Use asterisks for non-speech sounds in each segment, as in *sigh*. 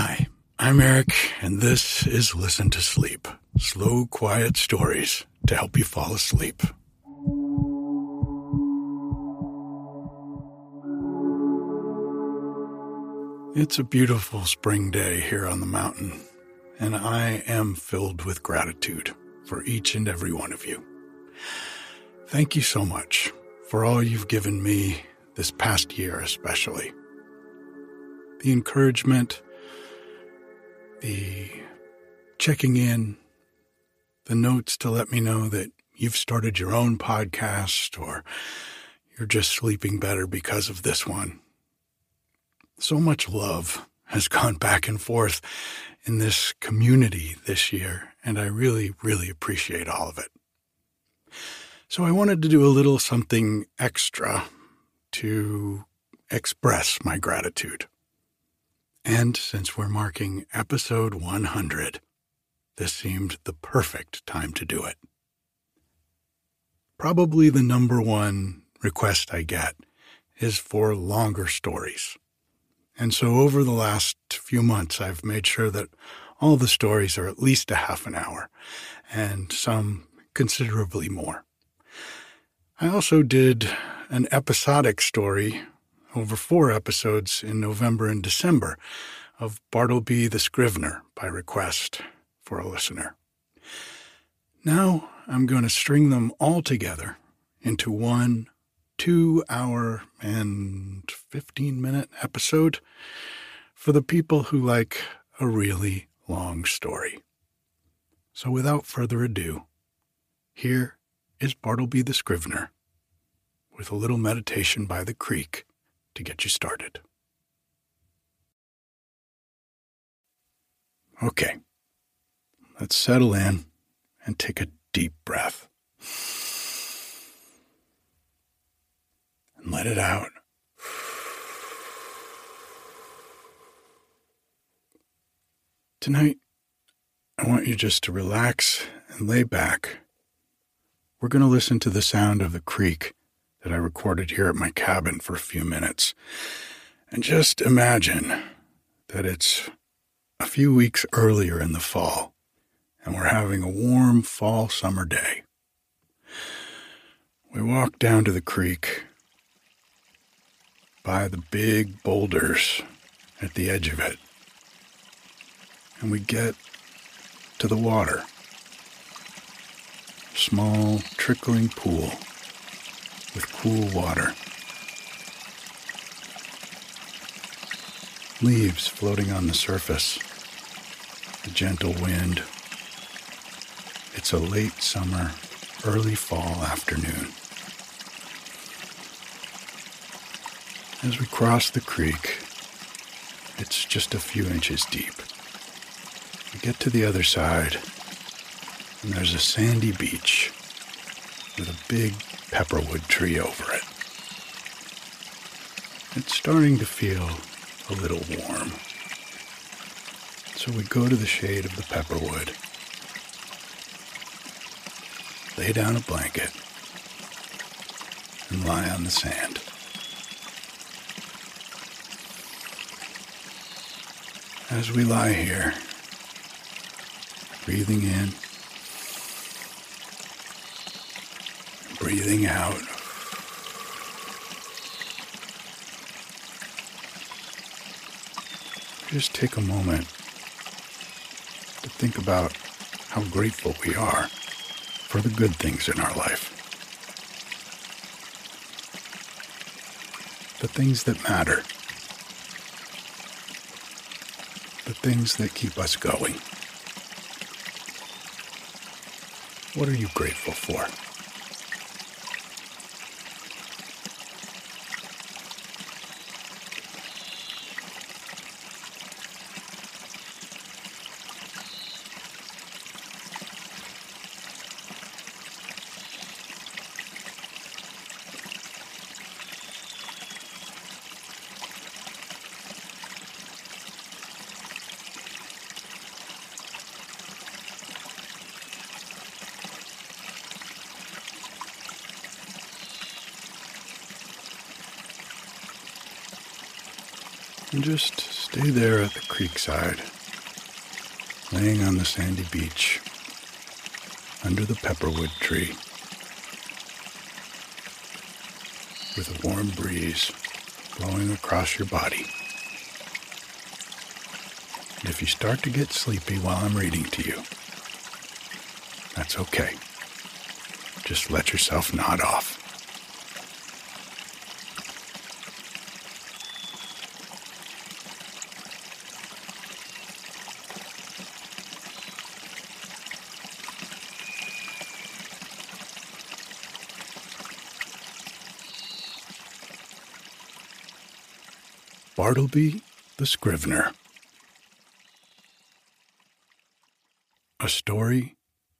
Hi, I'm Eric, and this is Listen to Sleep slow, quiet stories to help you fall asleep. It's a beautiful spring day here on the mountain, and I am filled with gratitude for each and every one of you. Thank you so much for all you've given me this past year, especially. The encouragement, the checking in, the notes to let me know that you've started your own podcast or you're just sleeping better because of this one. So much love has *laughs* gone back and forth in this community this year, and I really, really appreciate all of it. So I wanted to do a little something extra to express my gratitude. And since we're marking episode 100, this seemed the perfect time to do it. Probably the number one request I get is for longer stories. And so over the last few months, I've made sure that all the stories are at least a half an hour, and some considerably more. I also did an episodic story over four episodes in November and December of Bartleby the Scrivener by request for a listener. Now I'm going to string them all together into one two hour and 15 minute episode for the people who like a really long story. So without further ado, here is Bartleby the Scrivener with a little meditation by the creek to get you started. Okay, let's settle in and take a deep breath. And let it out. Tonight, I want you just to relax and lay back. We're going to listen to the sound of the creek that I recorded here at my cabin for a few minutes. And just imagine that it's a few weeks earlier in the fall, and we're having a warm fall summer day. We walk down to the creek by the big boulders at the edge of it, and we get to the water. Small, trickling pool with cool water. Leaves floating on the surface, a gentle wind. It's a late summer, early fall afternoon. As we cross the creek, it's just a few inches deep. We get to the other side, and there's a sandy beach with a big pepperwood tree over it. It's starting to feel a little warm. So we go to the shade of the pepperwood, lay down a blanket, and lie on the sand. As we lie here, breathing in breathing out. Just take a moment to think about how grateful we are for the good things in our life. The things that matter. The things that keep us going. What are you grateful for? Just Stay there at the creekside, laying on the sandy beach, under the pepperwood tree, with a warm breeze blowing across your body. And if you start to get sleepy while I'm reading to you, that's okay. Just let yourself nod off. Bartleby the Scrivener. A Story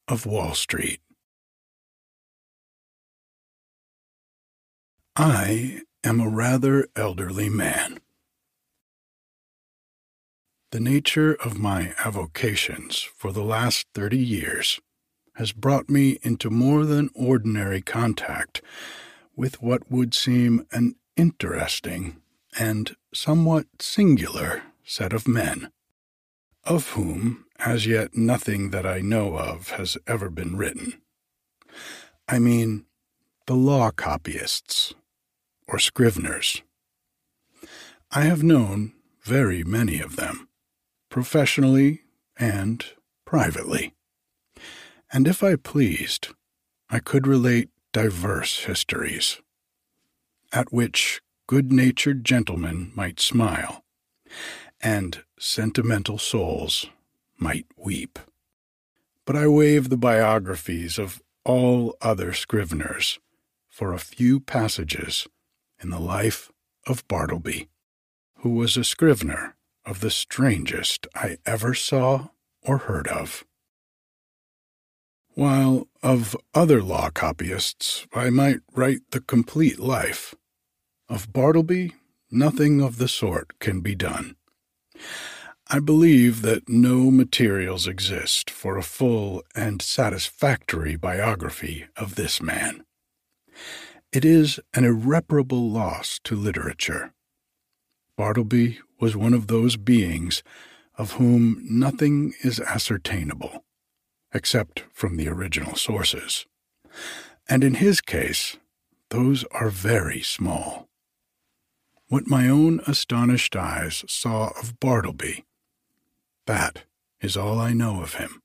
of Wall Street. I am a rather elderly man. The nature of my avocations for the last thirty years has brought me into more than ordinary contact with what would seem an interesting and somewhat singular set of men, of whom as yet nothing that I know of has ever been written. I mean, the law copyists, or scriveners. I have known very many of them, professionally and privately. And if I pleased, I could relate diverse histories, at which good natured gentlemen might smile, and sentimental souls might weep. But I waive the biographies of all other scriveners for a few passages in the life of Bartleby, who was a scrivener of the strangest I ever saw or heard of. While of other law copyists I might write the complete life, of Bartleby, nothing of the sort can be done. I believe that no materials exist for a full and satisfactory biography of this man. It is an irreparable loss to literature. Bartleby was one of those beings of whom nothing is ascertainable, except from the original sources. And in his case, those are very small. What my own astonished eyes saw of Bartleby, that is all I know of him,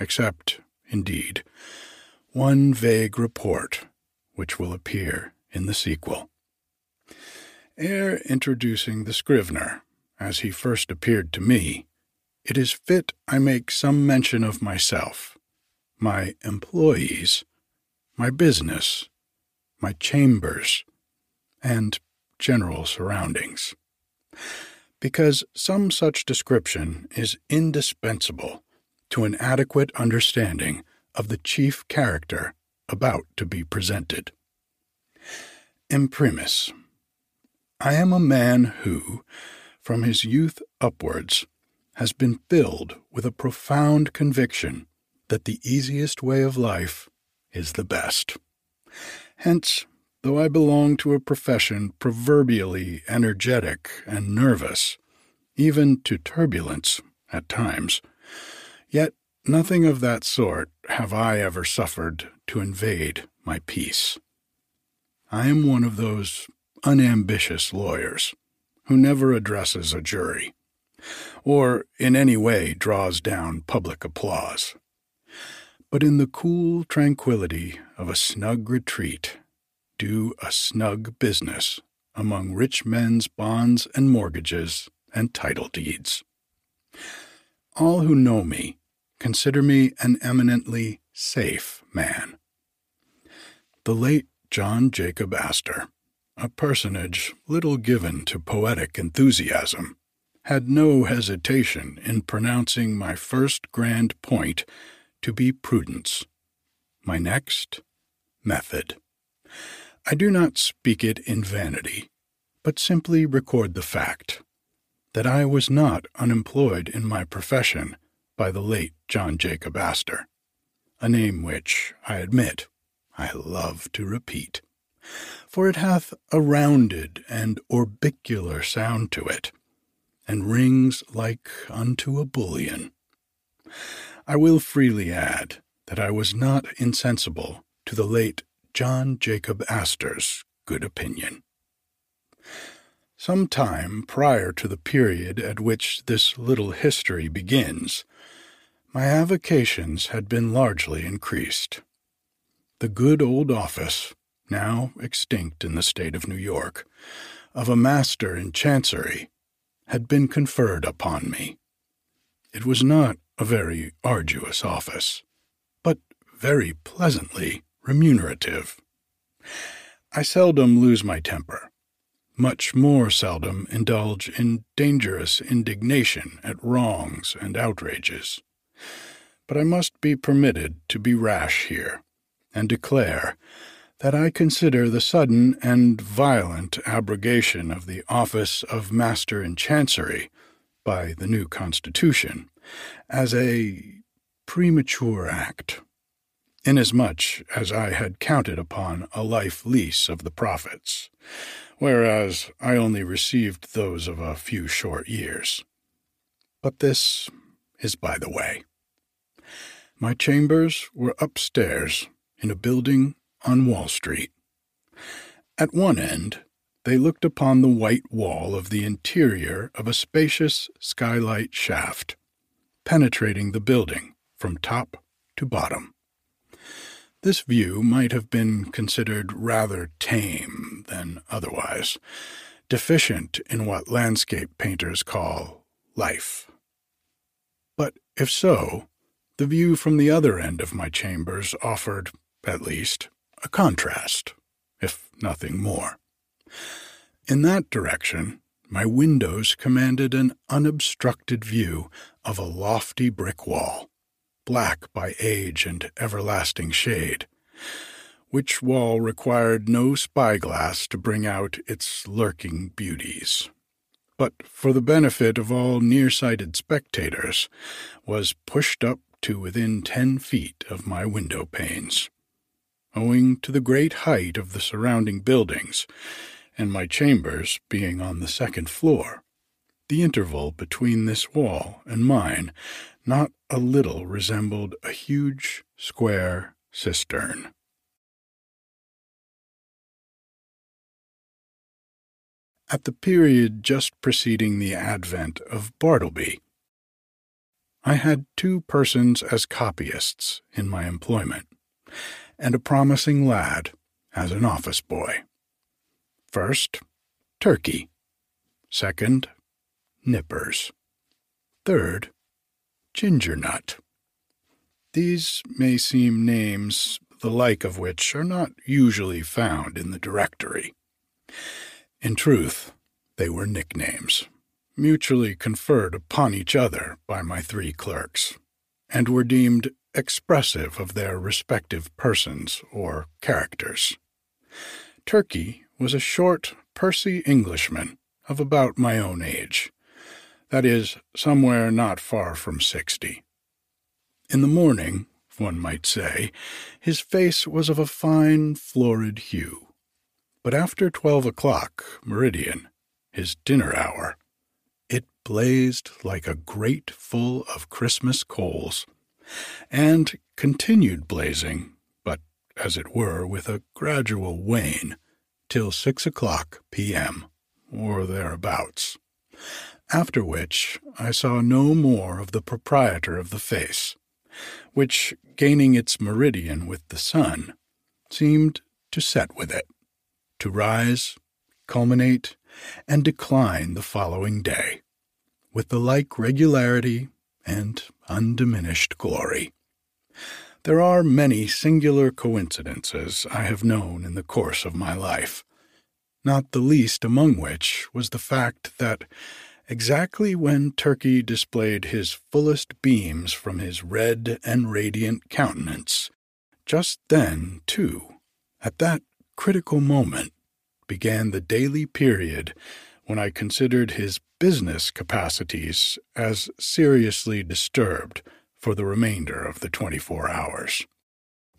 except, indeed, one vague report which will appear in the sequel. Ere introducing the scrivener, as he first appeared to me, it is fit I make some mention of myself, my employees, my business, my chambers, and general surroundings. Because some such description is indispensable to an adequate understanding of the chief character about to be presented. Imprimis, I am a man who, from his youth upwards, has been filled with a profound conviction that the easiest way of life is the best. Hence, though I belong to a profession proverbially energetic and nervous, even to turbulence at times, yet nothing of that sort have I ever suffered to invade my peace. I am one of those unambitious lawyers who never addresses a jury, or in any way draws down public applause. But in the cool tranquillity of a snug retreat do a snug business among rich men's bonds and mortgages and title deeds. All who know me consider me an eminently safe man. The late John Jacob Astor, a personage little given to poetic enthusiasm, had no hesitation in pronouncing my first grand point to be prudence, my next, method. I do not speak it in vanity, but simply record the fact that I was not unemployed in my profession by the late John Jacob Astor, a name which, I admit, I love to repeat, for it hath a rounded and orbicular sound to it, and rings like unto a bullion. I will freely add that I was not insensible to the late John Jacob Astor's good opinion. Some time prior to the period at which this little history begins, my avocations had been largely increased. The good old office, now extinct in the state of New York, of a master in chancery, had been conferred upon me. It was not a very arduous office, but very pleasantly remunerative. I seldom lose my temper, much more seldom indulge in dangerous indignation at wrongs and outrages. But I must be permitted to be rash here, and declare that I consider the sudden and violent abrogation of the office of Master in Chancery by the new Constitution as a premature act, inasmuch as I had counted upon a life lease of the profits, whereas I only received those of a few short years. But this is by the way. My chambers were upstairs in a building on Wall Street. At one end, they looked upon the white wall of the interior of a spacious skylight shaft, penetrating the building from top to bottom. This view might have been considered rather tame than otherwise, deficient in what landscape painters call life. But if so, the view from the other end of my chambers offered, at least, a contrast, if nothing more. In that direction, my windows commanded an unobstructed view of a lofty brick wall, black by age and everlasting shade, which wall required no spyglass to bring out its lurking beauties, but for the benefit of all near-sighted spectators, was pushed up to within ten feet of my window panes owing to the great height of the surrounding buildings, and my chambers being on the second floor. The interval between this wall and mine not a little resembled a huge square cistern. At the period just preceding the advent of Bartleby, I had two persons as copyists in my employment, and a promising lad as an office boy. First, Turkey. Second, Nippers. Third, Ginger Nut. These may seem names the like of which are not usually found in the directory. In truth, they were nicknames, mutually conferred upon each other by my three clerks, and were deemed expressive of their respective persons or characters. Turkey was a short, pursy Englishman of about my own age, that is, somewhere not far from sixty. In the morning, one might say, his face was of a fine, florid hue. But after twelve o'clock, meridian, his dinner hour, it blazed like a grate full of Christmas coals and continued blazing, but as it were with a gradual wane, till six o'clock p.m., or thereabouts, after which I saw no more of the proprietor of the face, which, gaining its meridian with the sun, seemed to set with it, to rise, culminate, and decline the following day, with the like regularity and undiminished glory. There are many singular coincidences I have known in the course of my life, not the least among which was the fact that exactly when Turkey displayed his fullest beams from his red and radiant countenance, just then, too, at that critical moment, began the daily period when I considered his business capacities as seriously disturbed for the remainder of the 24 hours.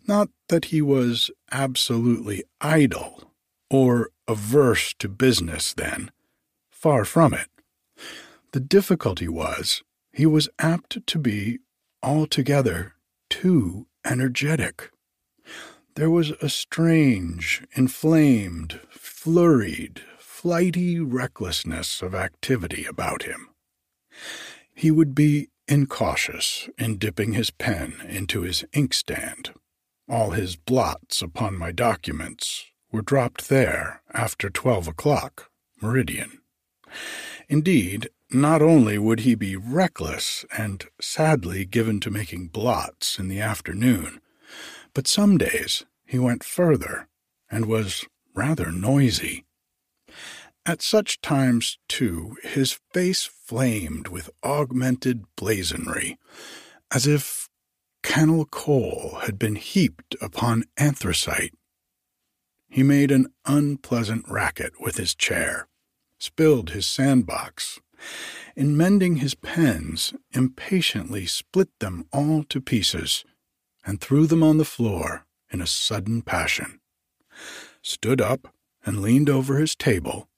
Not that he was absolutely idle or averse to business then, far from it. The difficulty was he was apt to be altogether too energetic. There was a strange, inflamed, flurried, flighty recklessness of activity about him. He would be incautious in dipping his pen into his inkstand. All his blots upon my documents were dropped there after twelve o'clock, meridian. Indeed, not only would he be reckless and sadly given to making blots in the afternoon, but some days he went further and was rather noisy. At such times, too, his face flamed with augmented blazonry, as if cannel coal had been heaped upon anthracite. He made an unpleasant racket with his chair, spilled his sandbox, in mending his pens, impatiently split them all to pieces, and threw them on the floor in a sudden passion, stood up and leaned over his table,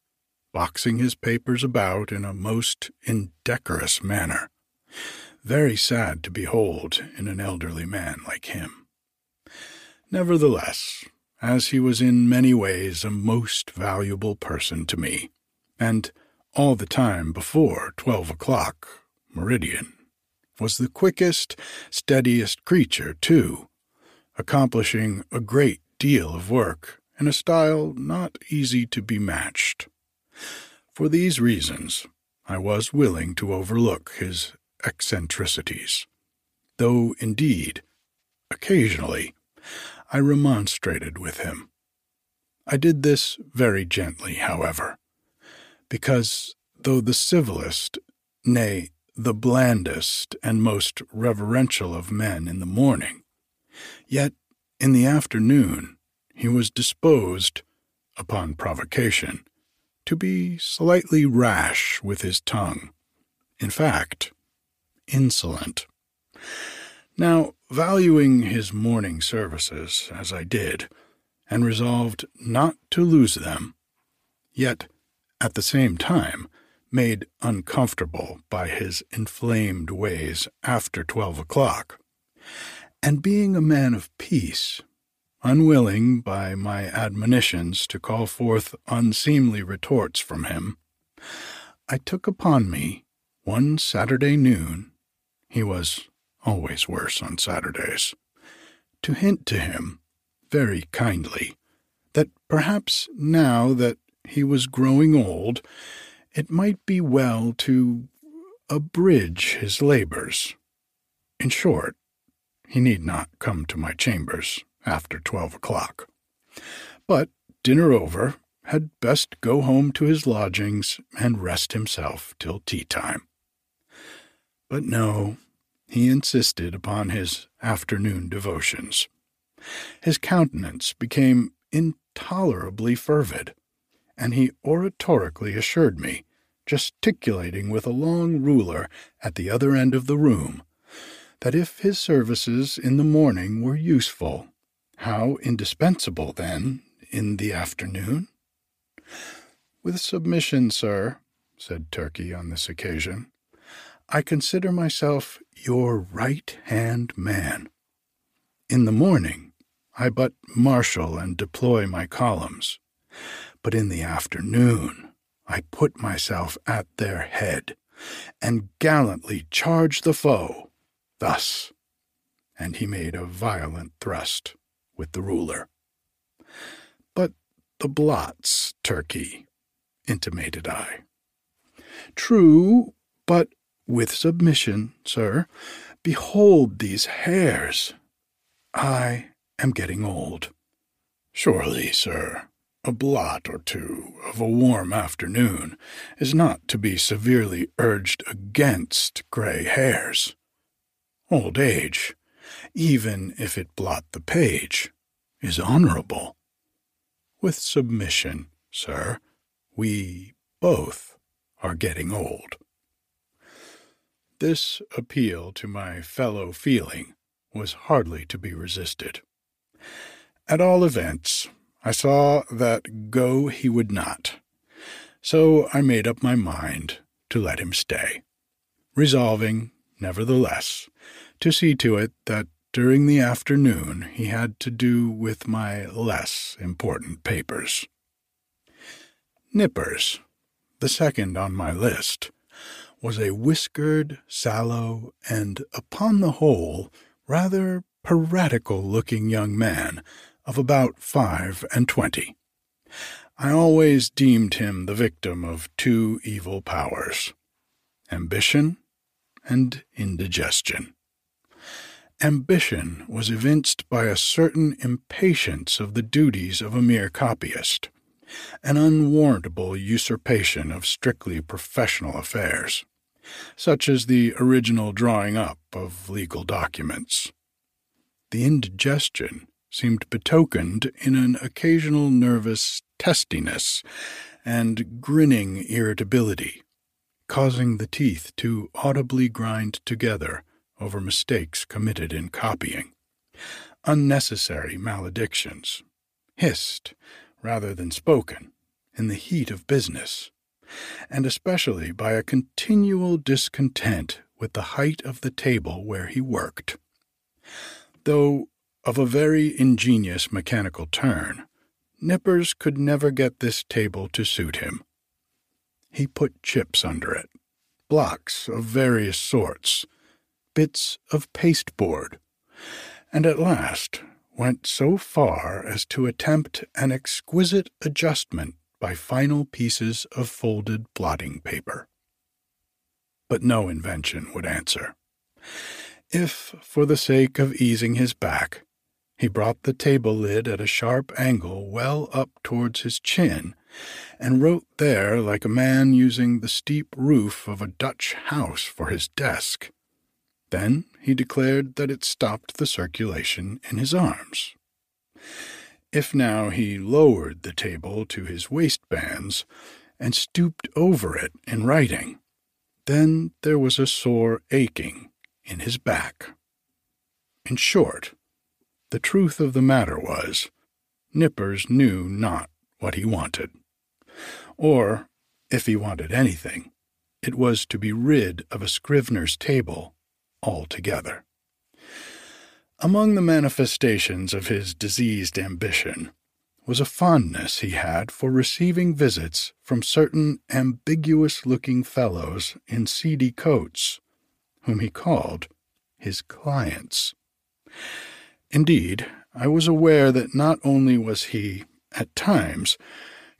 boxing his papers about in a most indecorous manner, very sad to behold in an elderly man like him. Nevertheless, as he was in many ways a most valuable person to me, and all the time before twelve o'clock, meridian, was the quickest, steadiest creature, too, accomplishing a great deal of work in a style not easy to be matched. For these reasons, I was willing to overlook his eccentricities, though, indeed, occasionally I remonstrated with him. I did this very gently, however, because though the civilest, nay, the blandest and most reverential of men in the morning, yet in the afternoon he was disposed, upon provocation, to be slightly rash with his tongue. In fact, insolent. Now, valuing his morning services, as I did, and resolved not to lose them, yet, at the same time, made uncomfortable by his inflamed ways after twelve o'clock, and being a man of peace, unwilling by my admonitions to call forth unseemly retorts from him, I took upon me, one Saturday noon, he was always worse on Saturdays, to hint to him, very kindly, that perhaps now that he was growing old, it might be well to abridge his labors. In short, he need not come to my chambers after twelve o'clock. But, dinner over, had best go home to his lodgings and rest himself till tea time. But no, he insisted upon his afternoon devotions. His countenance became intolerably fervid, and he oratorically assured me, gesticulating with a long ruler at the other end of the room, that if his services in the morning were useful, how indispensable, then, in the afternoon? With submission, sir, said Turkey on this occasion, I consider myself your right hand man. In the morning, I but marshal and deploy my columns, but in the afternoon, I put myself at their head and gallantly charged the foe, thus. And he made a violent thrust with the ruler. But the blots, Turkey, intimated I. True, but with submission, sir. Behold these hairs. I am getting old. Surely, sir, a blot or two of a warm afternoon is not to be severely urged against gray hairs. Old age, even if it blot the page, is honorable. With submission, sir, we both are getting old. This appeal to my fellow feeling was hardly to be resisted. At all events, I saw that go he would not, so I made up my mind to let him stay, resolving, nevertheless, to see to it that during the afternoon he had to do with my less important papers. Nippers, the second on my list, was a whiskered, sallow, and, upon the whole, rather piratical looking young man of about five and twenty. I always deemed him the victim of two evil powers ambition and indigestion. Ambition was evinced by a certain impatience of the duties of a mere copyist, an unwarrantable usurpation of strictly professional affairs, such as the original drawing up of legal documents. The indigestion seemed betokened in an occasional nervous testiness and grinning irritability, causing the teeth to audibly grind together over mistakes committed in copying, unnecessary maledictions, hissed rather than spoken in the heat of business, and especially by a continual discontent with the height of the table where he worked. Though of a very ingenious mechanical turn, Nippers could never get this table to suit him. He put chips under it, blocks of various sorts, bits of pasteboard, and at last went so far as to attempt an exquisite adjustment by final pieces of folded blotting paper. But no invention would answer. If, for the sake of easing his back, he brought the table lid at a sharp angle well up towards his chin, and wrote there like a man using the steep roof of a Dutch house for his desk. Then he declared that it stopped the circulation in his arms. If now he lowered the table to his waistbands and stooped over it in writing, then there was a sore aching in his back. In short, the truth of the matter was, Nippers knew not what he wanted. Or, if he wanted anything, it was to be rid of a scrivener's table altogether. Among the manifestations of his diseased ambition was a fondness he had for receiving visits from certain ambiguous looking fellows in seedy coats, whom he called his clients. Indeed, I was aware that not only was he, at times,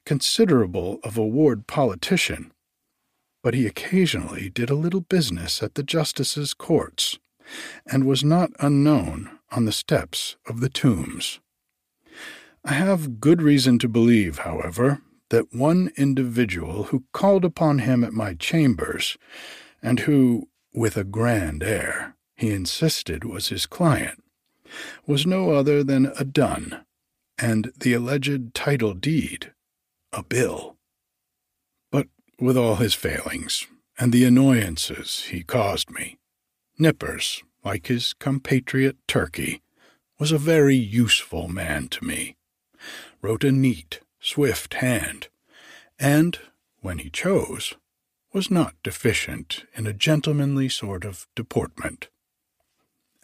considerable of a ward politician, but he occasionally did a little business at the justices' courts, and was not unknown on the steps of the tombs. I have good reason to believe, however, that one individual who called upon him at my chambers, and who, with a grand air, he insisted was his client, was no other than a dun, and the alleged title deed a bill. But with all his failings, and the annoyances he caused me, Nippers, like his compatriot Turkey, was a very useful man to me, wrote a neat, swift hand, and, when he chose, was not deficient in a gentlemanly sort of deportment.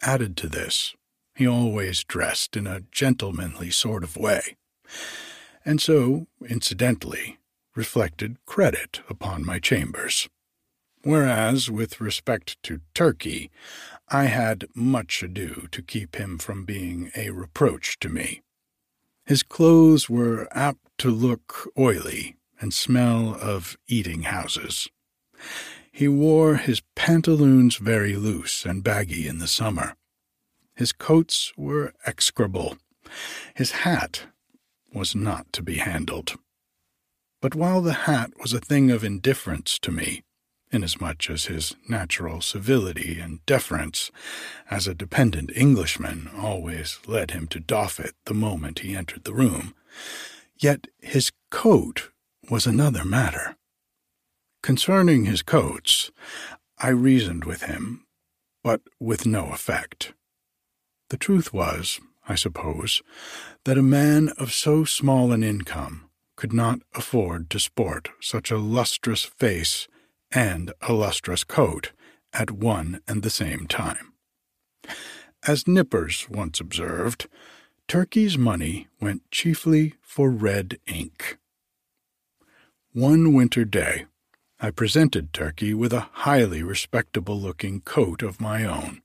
Added to this, he always dressed in a gentlemanly sort of way, and so, incidentally, reflected credit upon my chambers. Whereas, with respect to Turkey, I had much ado to keep him from being a reproach to me. His clothes were apt to look oily and smell of eating houses. He wore his pantaloons very loose and baggy in the summer, his coats were execrable. His hat was not to be handled. But while the hat was a thing of indifference to me, inasmuch as his natural civility and deference as a dependent Englishman always led him to doff it the moment he entered the room, yet his coat was another matter. Concerning his coats, I reasoned with him, but with no effect. The truth was, I suppose, that a man of so small an income could not afford to sport such a lustrous face and a lustrous coat at one and the same time. As Nippers once observed, Turkey's money went chiefly for red ink. One winter day, I presented Turkey with a highly respectable looking coat of my own,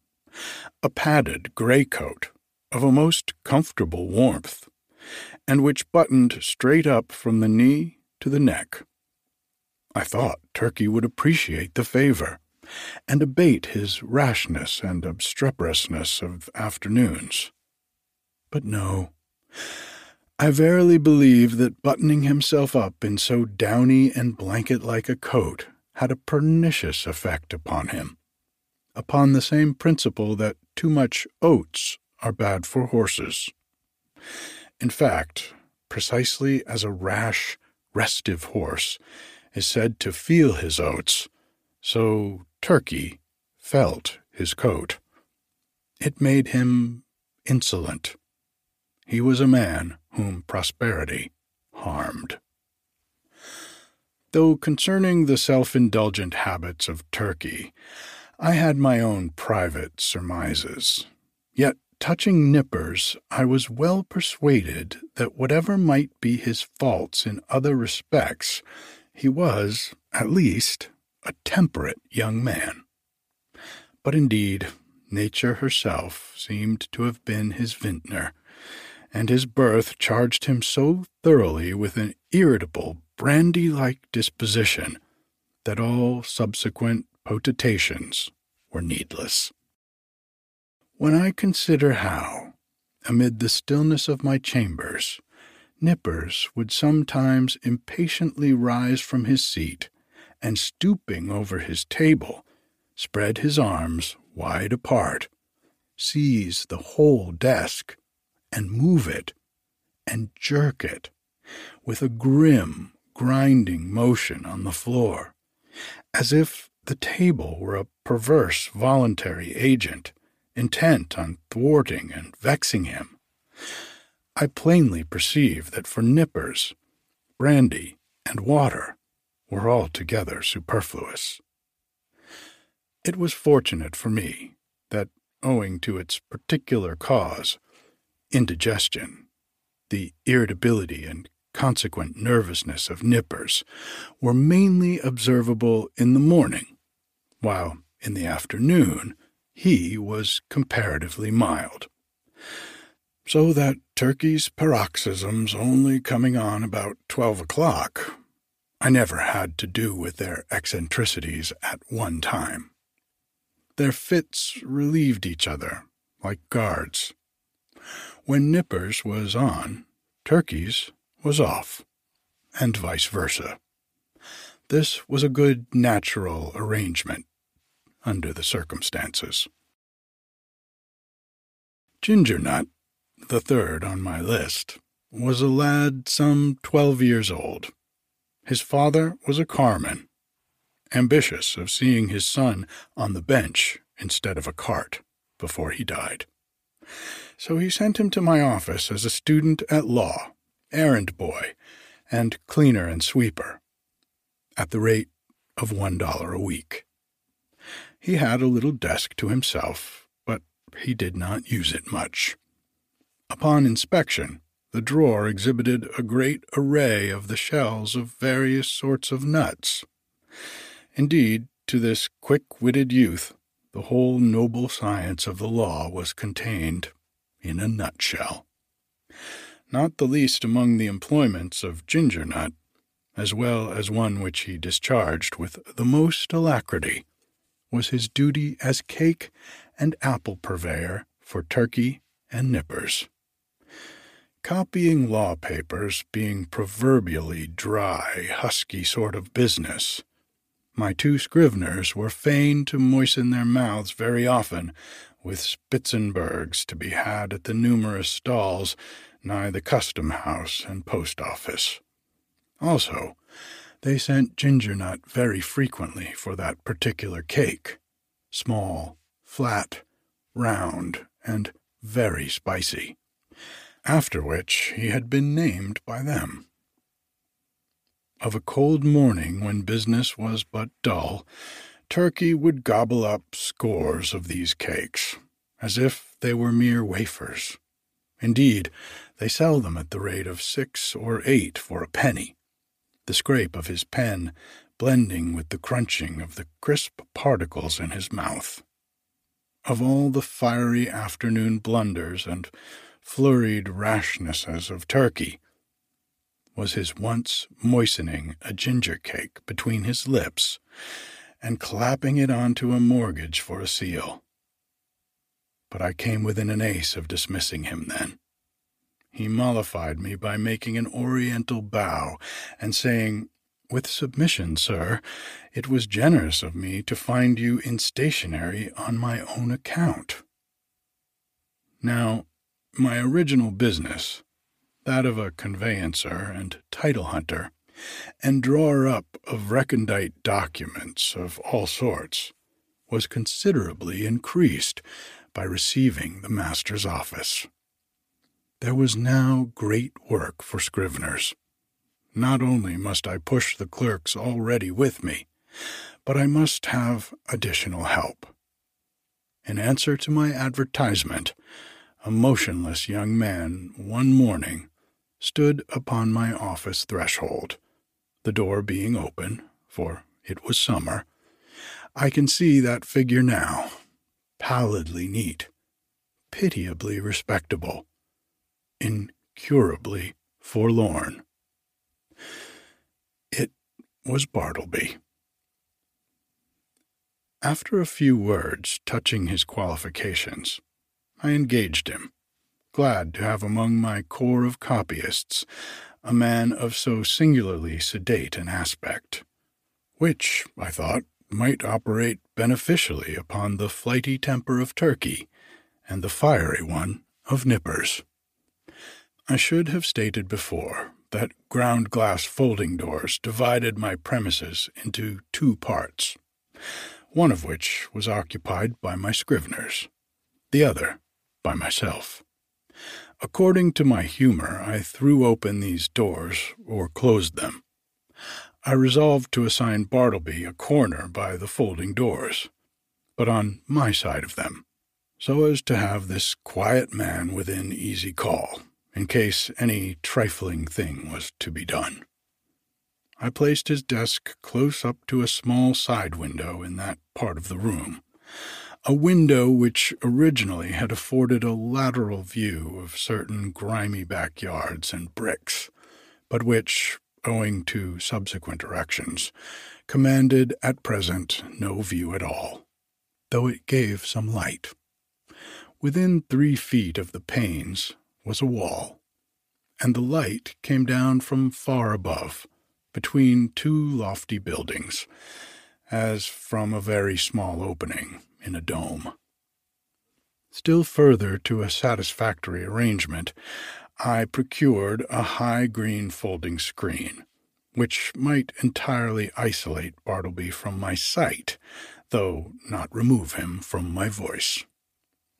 a padded gray coat of a most comfortable warmth, and which buttoned straight up from the knee to the neck. I thought Turkey would appreciate the favor and abate his rashness and obstreperousness of afternoons. But no, I verily believe that buttoning himself up in so downy and blanket like a coat had a pernicious effect upon him, upon the same principle that too much oats are bad for horses. In fact, precisely as a rash, restive horse is said to feel his oats, so Turkey felt his coat. It made him insolent. He was a man whom prosperity harmed. Though concerning the self indulgent habits of Turkey, I had my own private surmises. Yet, touching Nippers, I was well persuaded that whatever might be his faults in other respects, he was, at least, a temperate young man. But indeed, nature herself seemed to have been his vintner, and his birth charged him so thoroughly with an irritable, brandy like disposition that all subsequent potentations were needless. When I consider how, amid the stillness of my chambers, Nippers would sometimes impatiently rise from his seat and, stooping over his table, spread his arms wide apart, seize the whole desk, and move it and jerk it with a grim, grinding motion on the floor, as if the table were a perverse voluntary agent intent on thwarting and vexing him. I plainly perceive that for Nippers, brandy and water were altogether superfluous. It was fortunate for me that, owing to its particular cause, indigestion, the irritability and consequent nervousness of Nippers were mainly observable in the morning, while in the afternoon he was comparatively mild so that Turkey's paroxysms only coming on about twelve o'clock, I never had to do with their eccentricities at one time. Their fits relieved each other, like guards. When Nippers was on, Turkey's was off, and vice versa. This was a good natural arrangement under the circumstances. Ginger Nut the third on my list, was a lad some twelve years old. His father was a carman, ambitious of seeing his son on the bench instead of a cart before he died. So he sent him to my office as a student at law, errand boy, and cleaner and sweeper, at the rate of one dollar a week. He had a little desk to himself, but he did not use it much. Upon inspection, the drawer exhibited a great array of the shells of various sorts of nuts. Indeed, to this quick witted youth, the whole noble science of the law was contained in a nutshell. Not the least among the employments of Ginger Nut, as well as one which he discharged with the most alacrity, was his duty as cake and apple purveyor for Turkey and Nippers. Copying law papers being proverbially dry, husky sort of business, my two scriveners were fain to moisten their mouths very often with Spitzenbergs to be had at the numerous stalls nigh the custom house and post office. Also, they sent ginger nut very frequently for that particular cake, small, flat, round, and very spicy after which he had been named by them. of a cold morning when business was but dull, Turkey would gobble up scores of these cakes, as if they were mere wafers. Indeed, they sell them at the rate of six or eight for a penny, the scrape of his pen blending with the crunching of the crisp particles in his mouth. Of all the fiery afternoon blunders and flurried rashnesses of Turkey, was his once moistening a ginger cake between his lips and clapping it onto a mortgage for a seal. But I came within an ace of dismissing him then. He mollified me by making an oriental bow and saying, With submission, sir, it was generous of me to find you in stationery on my own account. Now, my original business that of a conveyancer and title hunter, and drawer up of recondite documents of all sorts, was considerably increased by receiving the master's office. There was now great work for scriveners. Not only must I push the clerks already with me, but I must have additional help. In answer to my advertisement, a motionless young man one morning stood upon my office threshold, the door being open, for it was summer. I can see that figure now, pallidly neat, pitiably respectable, incurably forlorn. It was Bartleby. After a few words touching his qualifications, I engaged him glad to have among my corps of copyists a man of so singularly sedate an aspect, which, I thought, might operate beneficially upon the flighty temper of Turkey and the fiery one of Nippers. I should have stated before that ground glass folding doors divided my premises into two parts, one of which was occupied by my scriveners, the other by myself. According to my humor, I threw open these doors or closed them. I resolved to assign Bartleby a corner by the folding doors, but on my side of them, so as to have this quiet man within easy call, in case any trifling thing was to be done. I placed his desk close up to a small side window in that part of the room, a window which originally had afforded a lateral view of certain grimy backyards and bricks, but which, owing to subsequent erections, commanded at present no view at all, though it gave some light. Within three feet of the panes was a wall, and the light came down from far above, between two lofty buildings, as from a very small opening in a dome. Still further to a satisfactory arrangement, I procured a high green folding screen, which might entirely isolate Bartleby from my sight, though not remove him from my voice.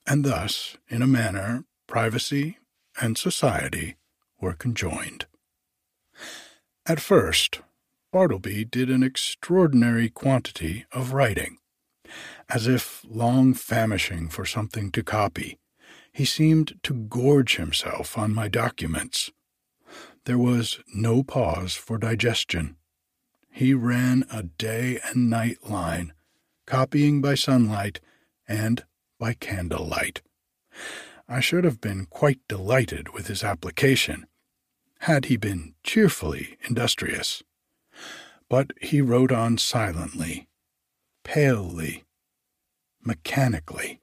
And thus, in a manner, privacy and society were conjoined. At first, Bartleby did an extraordinary quantity of writing, as if long famishing for something to copy. He seemed to gorge himself on my documents. There was no pause for digestion. He ran a day and night line, copying by sunlight and by candlelight. I should have been quite delighted with his application, had he been cheerfully industrious. But he wrote on silently, palely, mechanically.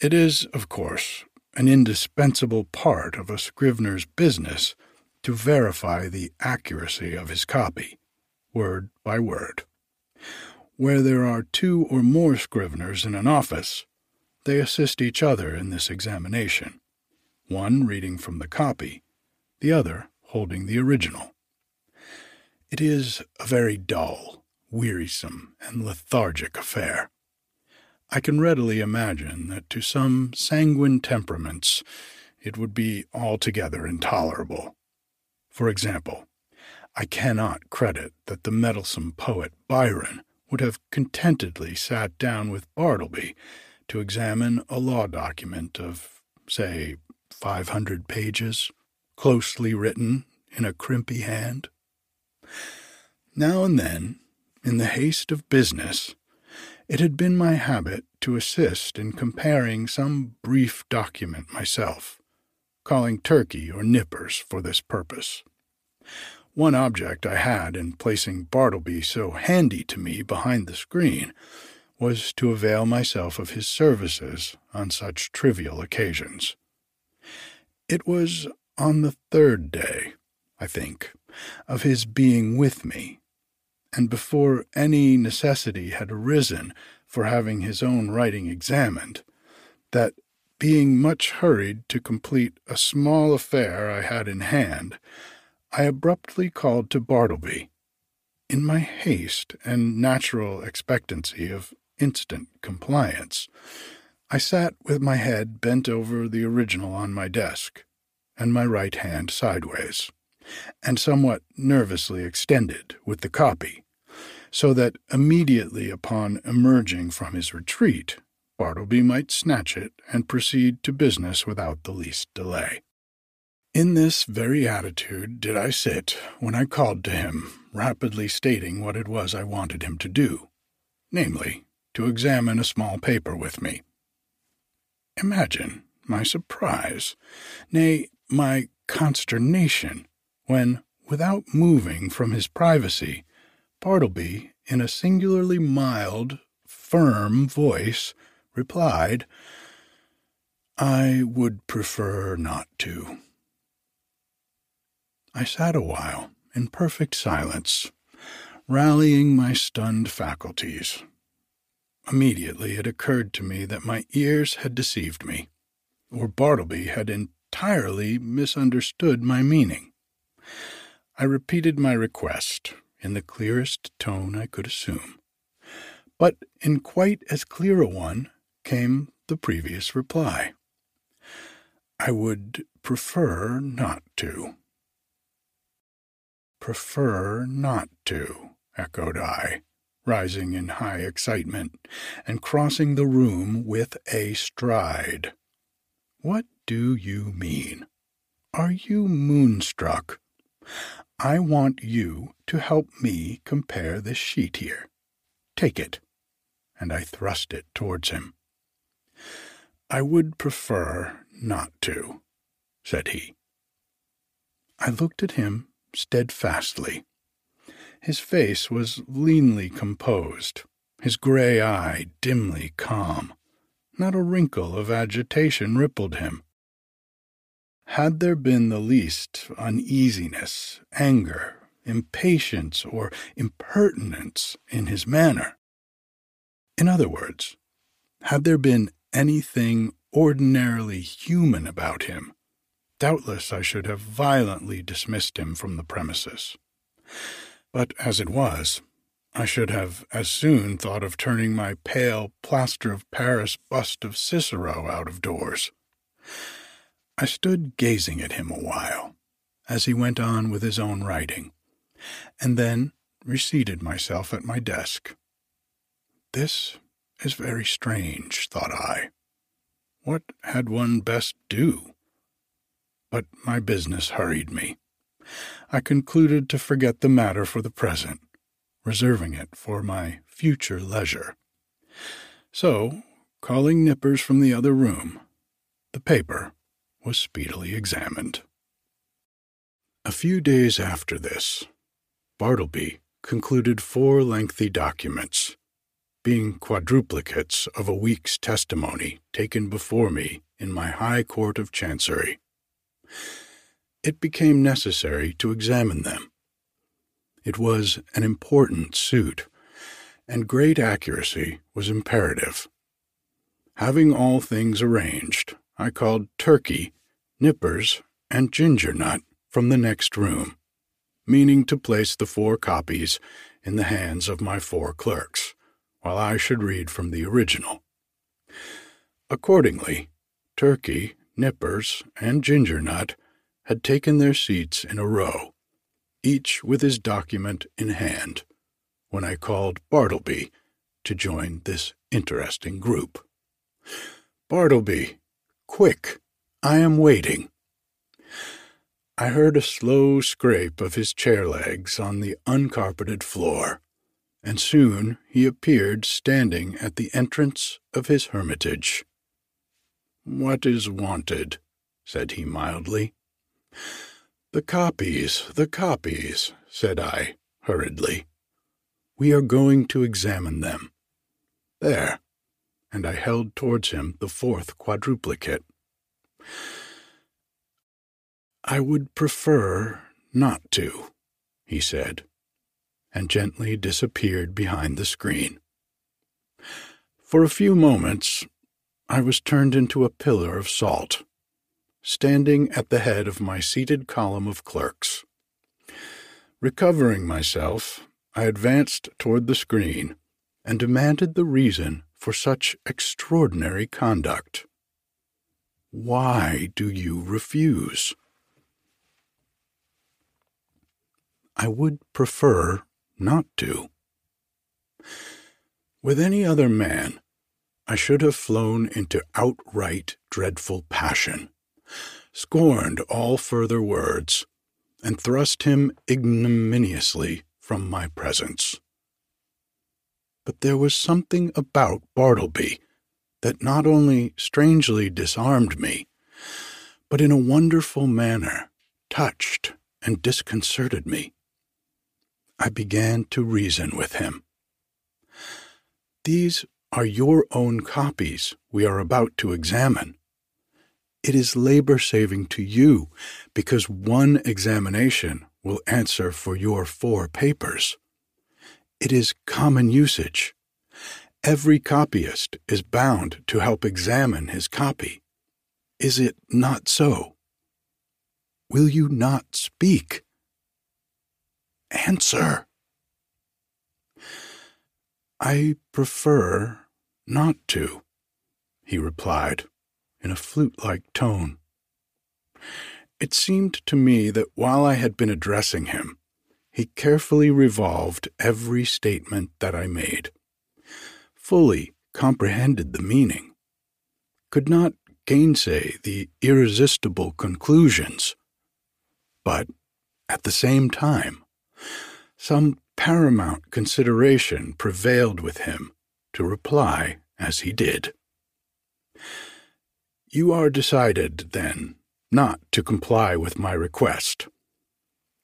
It is, of course, an indispensable part of a scrivener's business to verify the accuracy of his copy, word by word. Where there are two or more scriveners in an office, they assist each other in this examination, one reading from the copy, the other holding the original. It is a very dull, wearisome, and lethargic affair. I can readily imagine that to some sanguine temperaments it would be altogether intolerable. For example, I cannot credit that the meddlesome poet Byron would have contentedly sat down with Bartleby to examine a law document of, say, 500 pages, closely written in a crimpy hand. Now and then, in the haste of business, it had been my habit to assist in comparing some brief document myself, calling Turkey or Nippers for this purpose. One object I had in placing Bartleby so handy to me behind the screen was to avail myself of his services on such trivial occasions. It was on the third day, I think, of his being with me, and before any necessity had arisen for having his own writing examined, that, being much hurried to complete a small affair I had in hand, I abruptly called to Bartleby. In my haste and natural expectancy of instant compliance, I sat with my head bent over the original on my desk, and my right hand sideways, and somewhat nervously extended with the copy, so that immediately upon emerging from his retreat, Bartleby might snatch it and proceed to business without the least delay. In this very attitude did I sit when I called to him, rapidly stating what it was I wanted him to do, namely, to examine a small paper with me. Imagine my surprise, nay, my consternation, when, without moving from his privacy, Bartleby, in a singularly mild, firm voice, replied, I would prefer not to. I sat a while in perfect silence, rallying my stunned faculties. Immediately it occurred to me that my ears had deceived me, or Bartleby had entirely misunderstood my meaning. I repeated my request in the clearest tone I could assume, but in quite as clear a one came the previous reply. I would prefer not to. Prefer not to, echoed I, rising in high excitement and crossing the room with a stride. What do you mean? Are you moonstruck? I want you to help me compare this sheet here. Take it. And I thrust it towards him. I would prefer not to, said he. I looked at him steadfastly. His face was leanly composed, his gray eye dimly calm. Not a wrinkle of agitation rippled him. Had there been the least uneasiness, anger, impatience, or impertinence in his manner? In other words, had there been anything ordinarily human about him, Doubtless I should have violently dismissed him from the premises. But as it was, I should have as soon thought of turning my pale plaster of Paris bust of Cicero out of doors. I stood gazing at him a while, as he went on with his own writing, and then reseated myself at my desk. This is very strange, thought I. What had one best do? but my business hurried me. I concluded to forget the matter for the present, reserving it for my future leisure. So, calling Nippers from the other room, the paper was speedily examined. A few days after this, Bartleby concluded four lengthy documents, being quadruplicates of a week's testimony taken before me in my High Court of Chancery it became necessary to examine them. It was an important suit, and great accuracy was imperative. Having all things arranged, I called Turkey, Nippers, and Ginger Nut from the next room, meaning to place the four copies in the hands of my four clerks, while I should read from the original. Accordingly, Turkey Nippers, and Ginger Nut had taken their seats in a row, each with his document in hand, when I called Bartleby to join this interesting group. Bartleby, quick, I am waiting. I heard a slow scrape of his chair legs on the uncarpeted floor, and soon he appeared standing at the entrance of his hermitage. What is wanted? said he mildly. The copies, the copies, said I hurriedly. We are going to examine them. There. And I held towards him the fourth quadruplicate. I would prefer not to, he said, and gently disappeared behind the screen. For a few moments, I was turned into a pillar of salt standing at the head of my seated column of clerks. Recovering myself, I advanced toward the screen and demanded the reason for such extraordinary conduct. Why do you refuse? I would prefer not to. With any other man, I should have flown into outright dreadful passion scorned all further words, and thrust him ignominiously from my presence. But there was something about Bartleby that not only strangely disarmed me, but in a wonderful manner touched and disconcerted me. I began to reason with him. These are your own copies we are about to examine. It is labor saving to you because one examination will answer for your four papers. It is common usage. Every copyist is bound to help examine his copy. Is it not so? Will you not speak? Answer. I prefer not to, he replied in a flute like tone. It seemed to me that while I had been addressing him, he carefully revolved every statement that I made, fully comprehended the meaning, could not gainsay the irresistible conclusions, but at the same time, some paramount consideration prevailed with him to reply as he did. You are decided, then, not to comply with my request.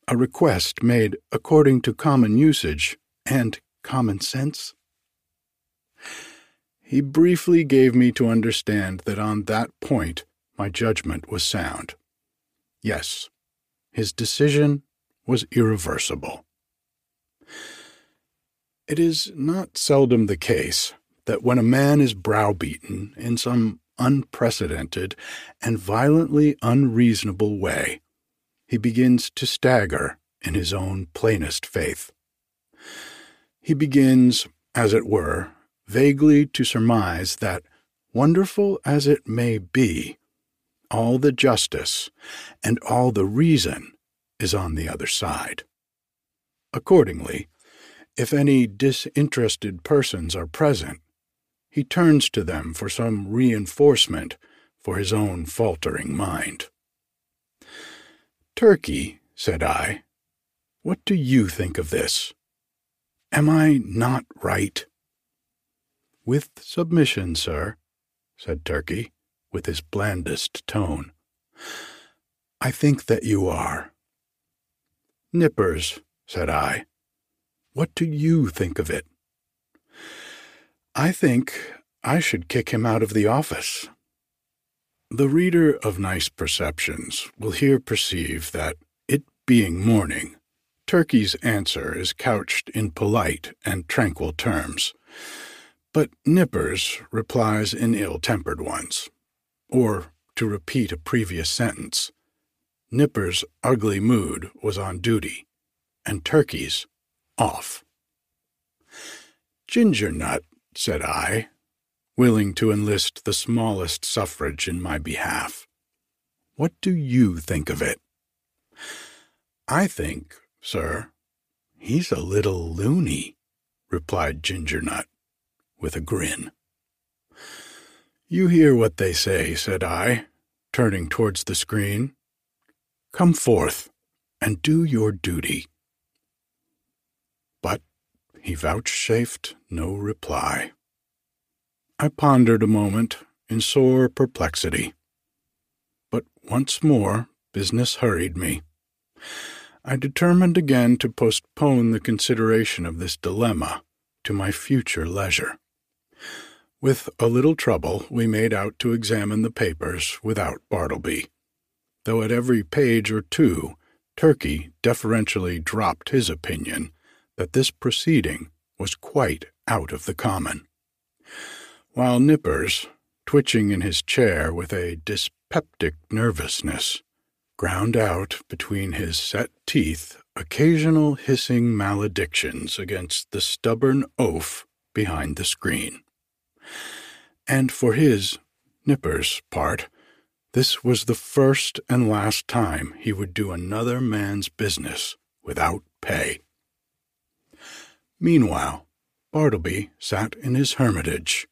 A request made according to common usage and common sense? He briefly gave me to understand that on that point my judgment was sound. Yes, his decision was irreversible. It is not seldom the case that when a man is browbeaten in some unprecedented and violently unreasonable way, he begins to stagger in his own plainest faith. He begins, as it were, vaguely to surmise that, wonderful as it may be, all the justice and all the reason is on the other side. Accordingly, if any disinterested persons are present, he turns to them for some reinforcement for his own faltering mind. Turkey, said I, what do you think of this? Am I not right? With submission, sir, said Turkey, with his blandest tone. I think that you are. Nippers, said I, what do you think of it? I think I should kick him out of the office. The reader of Nice Perceptions will here perceive that, it being morning, Turkey's answer is couched in polite and tranquil terms, but Nippers replies in ill tempered ones. Or, to repeat a previous sentence, Nipper's ugly mood was on duty, and Turkey's off. Ginger Nut said I, willing to enlist the smallest suffrage in my behalf. What do you think of it? I think, sir. He's a little loony, replied Ginger Nut, with a grin. You hear what they say, said I, turning towards the screen. Come forth and do your duty. But he vouchsafed no reply. I pondered a moment in sore perplexity. But once more business hurried me. I determined again to postpone the consideration of this dilemma to my future leisure. With a little trouble, we made out to examine the papers without Bartleby, though at every page or two Turkey deferentially dropped his opinion that this proceeding was quite out of the common. While Nippers, twitching in his chair with a dyspeptic nervousness, ground out between his set teeth occasional hissing maledictions against the stubborn oaf behind the screen. And for his, Nipper's, part, this was the first and last time he would do another man's business without pay. Meanwhile, Bartleby sat in his hermitage,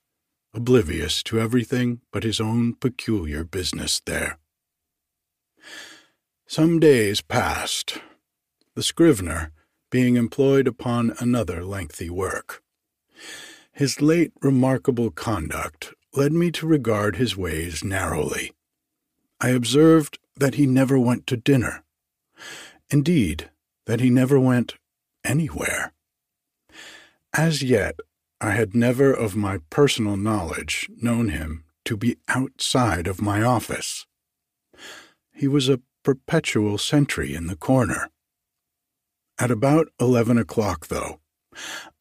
oblivious to everything but his own peculiar business there. Some days passed, the scrivener being employed upon another lengthy work. His late remarkable conduct led me to regard his ways narrowly. I observed that he never went to dinner. Indeed, that he never went anywhere. As yet, I had never of my personal knowledge known him to be outside of my office. He was a perpetual sentry in the corner. At about eleven o'clock, though,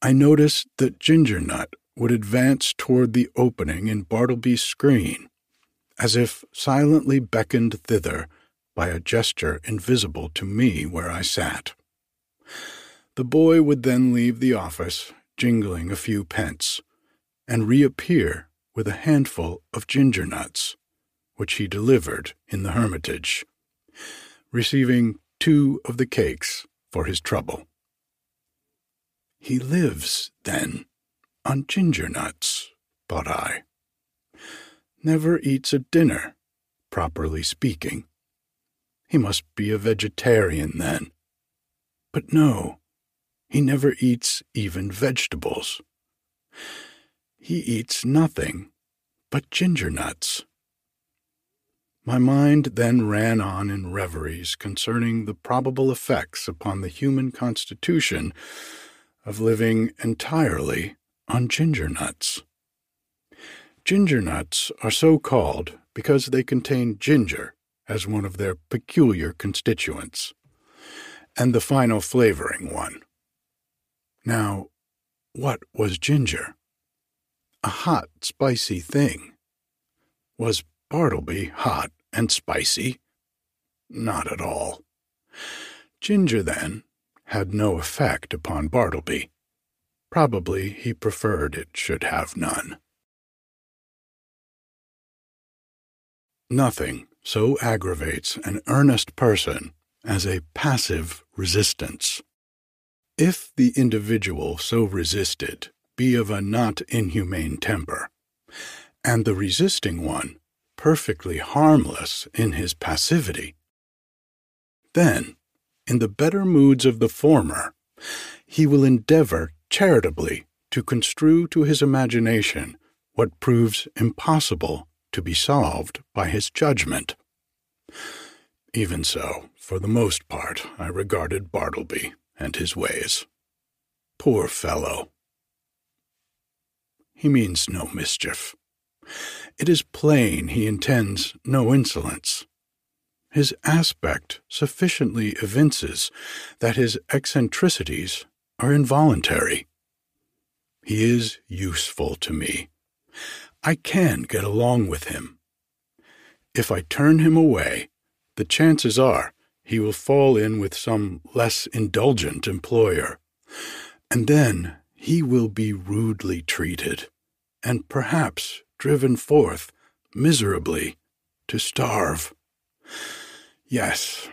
I noticed that Ginger Nut would advance toward the opening in Bartleby's screen, as if silently beckoned thither by a gesture invisible to me where I sat. The boy would then leave the office, jingling a few pence, and reappear with a handful of ginger nuts, which he delivered in the hermitage receiving two of the cakes for his trouble. He lives, then, on ginger nuts, thought I. Never eats a dinner, properly speaking. He must be a vegetarian, then. But no, he never eats even vegetables. He eats nothing but ginger nuts. My mind then ran on in reveries concerning the probable effects upon the human constitution of living entirely on ginger nuts. Ginger nuts are so called because they contain ginger as one of their peculiar constituents, and the final flavoring one. Now, what was ginger? A hot, spicy thing. Was Bartleby hot and spicy? Not at all. Ginger, then, had no effect upon Bartleby. Probably he preferred it should have none. Nothing so aggravates an earnest person as a passive resistance. If the individual so resisted be of a not inhumane temper, and the resisting one perfectly harmless in his passivity. Then, in the better moods of the former, he will endeavor charitably to construe to his imagination what proves impossible to be solved by his judgment. Even so, for the most part, I regarded Bartleby and his ways. Poor fellow! He means no mischief. It is plain he intends no insolence. His aspect sufficiently evinces that his eccentricities are involuntary. He is useful to me. I can get along with him. If I turn him away, the chances are he will fall in with some less indulgent employer, and then he will be rudely treated, and perhaps driven forth miserably to starve. Yes,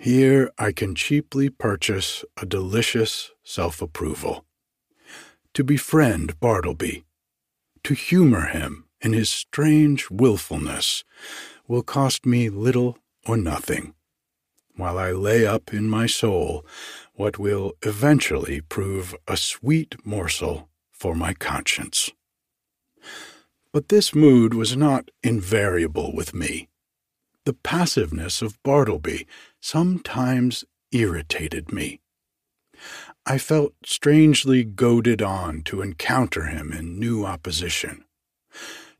Here I can cheaply purchase a delicious self approval. To befriend Bartleby, to humor him in his strange wilfulness, will cost me little or nothing, while I lay up in my soul what will eventually prove a sweet morsel for my conscience. But this mood was not invariable with me. The passiveness of Bartleby sometimes irritated me. I felt strangely goaded on to encounter him in new opposition,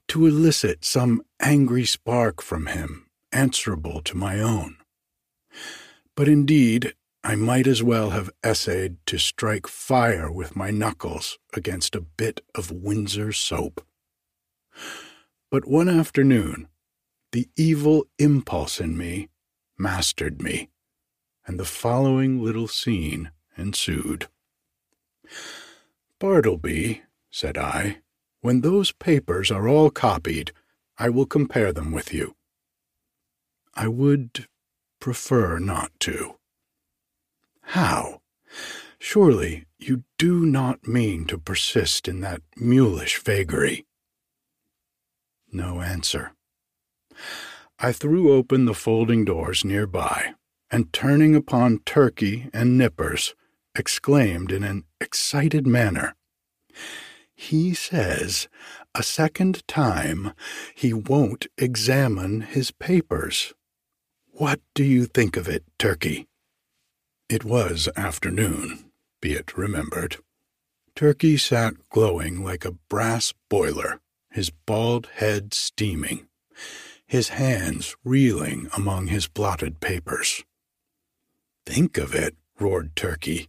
to elicit some angry spark from him answerable to my own. But indeed, I might as well have essayed to strike fire with my knuckles against a bit of Windsor soap. But one afternoon, the evil impulse in me mastered me, and the following little scene ensued. Bartleby, said I, when those papers are all copied, I will compare them with you. I would prefer not to. How? Surely you do not mean to persist in that mulish vagary. No answer. I threw open the folding doors near by, and turning upon Turkey and Nippers, exclaimed in an excited manner, He says a second time he won't examine his papers. What do you think of it, Turkey? It was afternoon, be it remembered. Turkey sat glowing like a brass boiler, his bald head steaming his hands reeling among his blotted papers. Think of it, roared Turkey.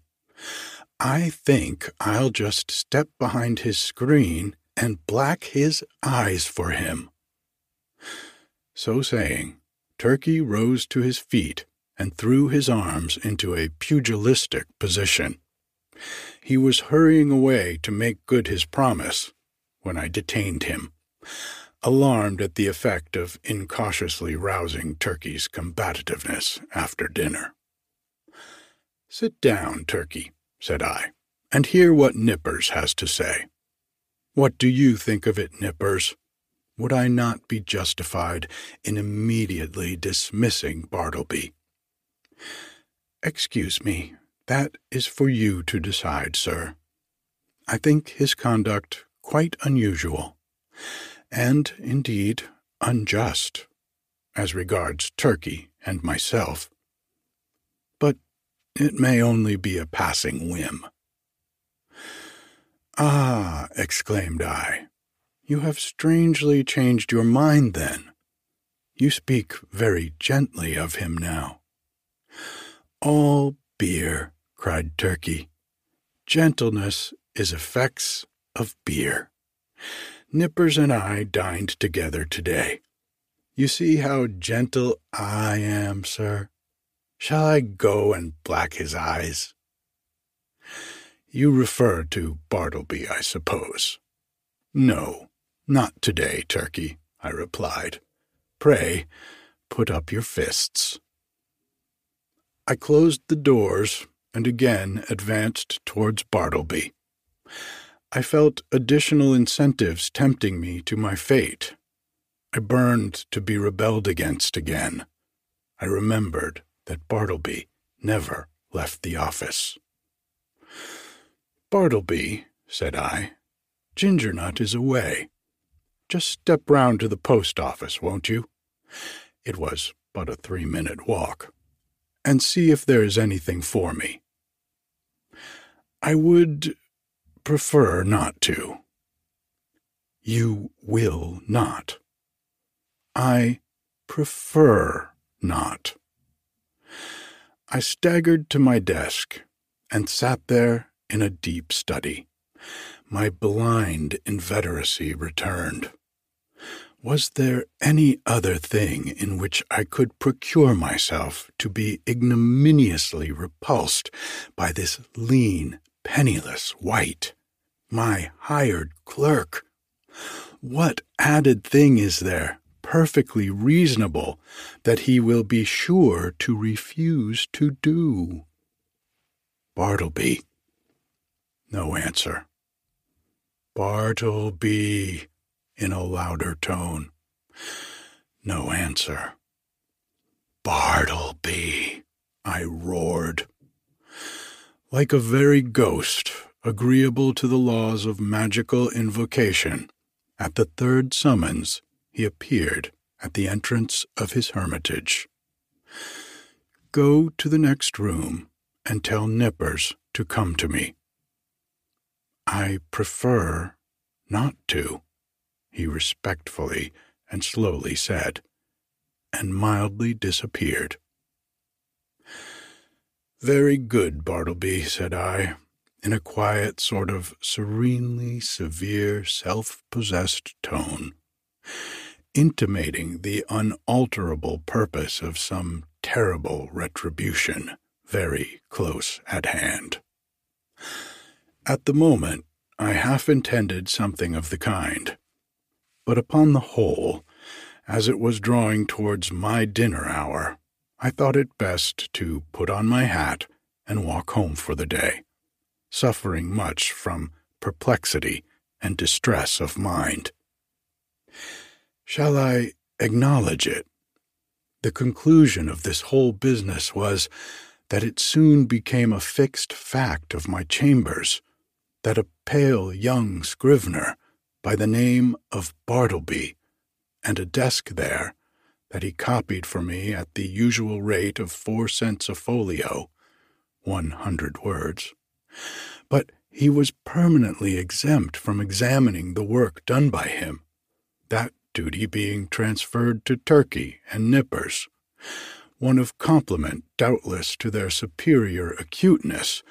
I think I'll just step behind his screen and black his eyes for him. So saying, Turkey rose to his feet and threw his arms into a pugilistic position. He was hurrying away to make good his promise when I detained him alarmed at the effect of incautiously rousing Turkey's combativeness after dinner. Sit down, Turkey, said I, and hear what Nippers has to say. What do you think of it, Nippers? Would I not be justified in immediately dismissing Bartleby? Excuse me, that is for you to decide, sir. I think his conduct quite unusual and indeed unjust as regards Turkey and myself. But it may only be a passing whim. Ah, exclaimed I, you have strangely changed your mind then. You speak very gently of him now. All beer, cried Turkey. Gentleness is effects of beer. Nippers and I dined together today. You see how gentle I am, sir. Shall I go and black his eyes? You refer to Bartleby, I suppose. No, not today, Turkey, I replied. Pray, put up your fists. I closed the doors and again advanced towards Bartleby. I felt additional incentives tempting me to my fate. I burned to be rebelled against again. I remembered that Bartleby never left the office. Bartleby, said I, Gingernut is away. Just step round to the post office, won't you? It was but a three minute walk. And see if there is anything for me. I would prefer not to. You will not. I prefer not. I staggered to my desk and sat there in a deep study. My blind inveteracy returned. Was there any other thing in which I could procure myself to be ignominiously repulsed by this lean, penniless wight, my hired clerk. What added thing is there, perfectly reasonable that he will be sure to refuse to do? Bartleby. No answer. Bartleby, in a louder tone. No answer. Bartleby, I roared. Like a very ghost, agreeable to the laws of magical invocation, at the third summons he appeared at the entrance of his hermitage. Go to the next room and tell Nippers to come to me. I prefer not to, he respectfully and slowly said, and mildly disappeared. Very good, Bartleby, said I, in a quiet, sort of serenely severe, self possessed tone, intimating the unalterable purpose of some terrible retribution very close at hand. At the moment, I half intended something of the kind, but upon the whole, as it was drawing towards my dinner hour, I thought it best to put on my hat and walk home for the day suffering much from perplexity and distress of mind. Shall I acknowledge it? The conclusion of this whole business was that it soon became a fixed fact of my chambers that a pale young scrivener by the name of Bartleby and a desk there that he copied for me at the usual rate of four cents a folio, one hundred words, but he was permanently exempt from examining the work done by him, that duty being transferred to Turkey and Nippers, one of compliment doubtless to their superior acuteness.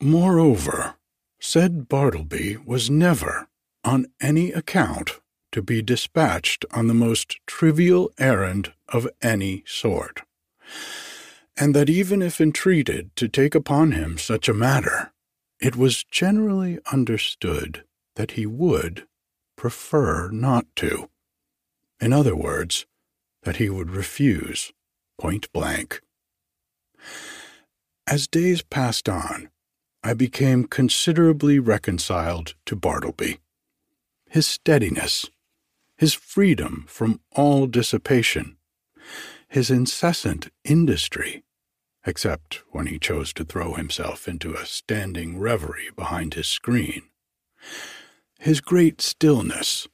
Moreover, said Bartleby was never, on any account, to be dispatched on the most trivial errand of any sort, and that even if entreated to take upon him such a matter, it was generally understood that he would prefer not to. In other words, that he would refuse point blank. As days passed on, I became considerably reconciled to Bartleby. His steadiness, his freedom from all dissipation, his incessant industry, except when he chose to throw himself into a standing reverie behind his screen. His great stillness,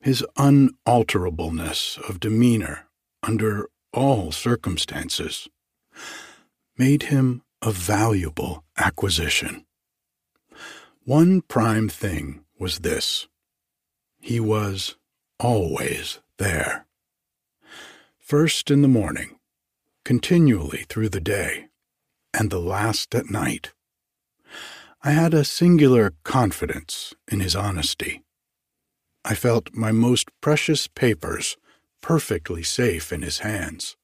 his unalterableness of demeanor under all circumstances, made him a valuable acquisition. One prime thing was this he was always there. First in the morning, continually through the day, and the last at night. I had a singular confidence in his honesty. I felt my most precious papers perfectly safe in his hands.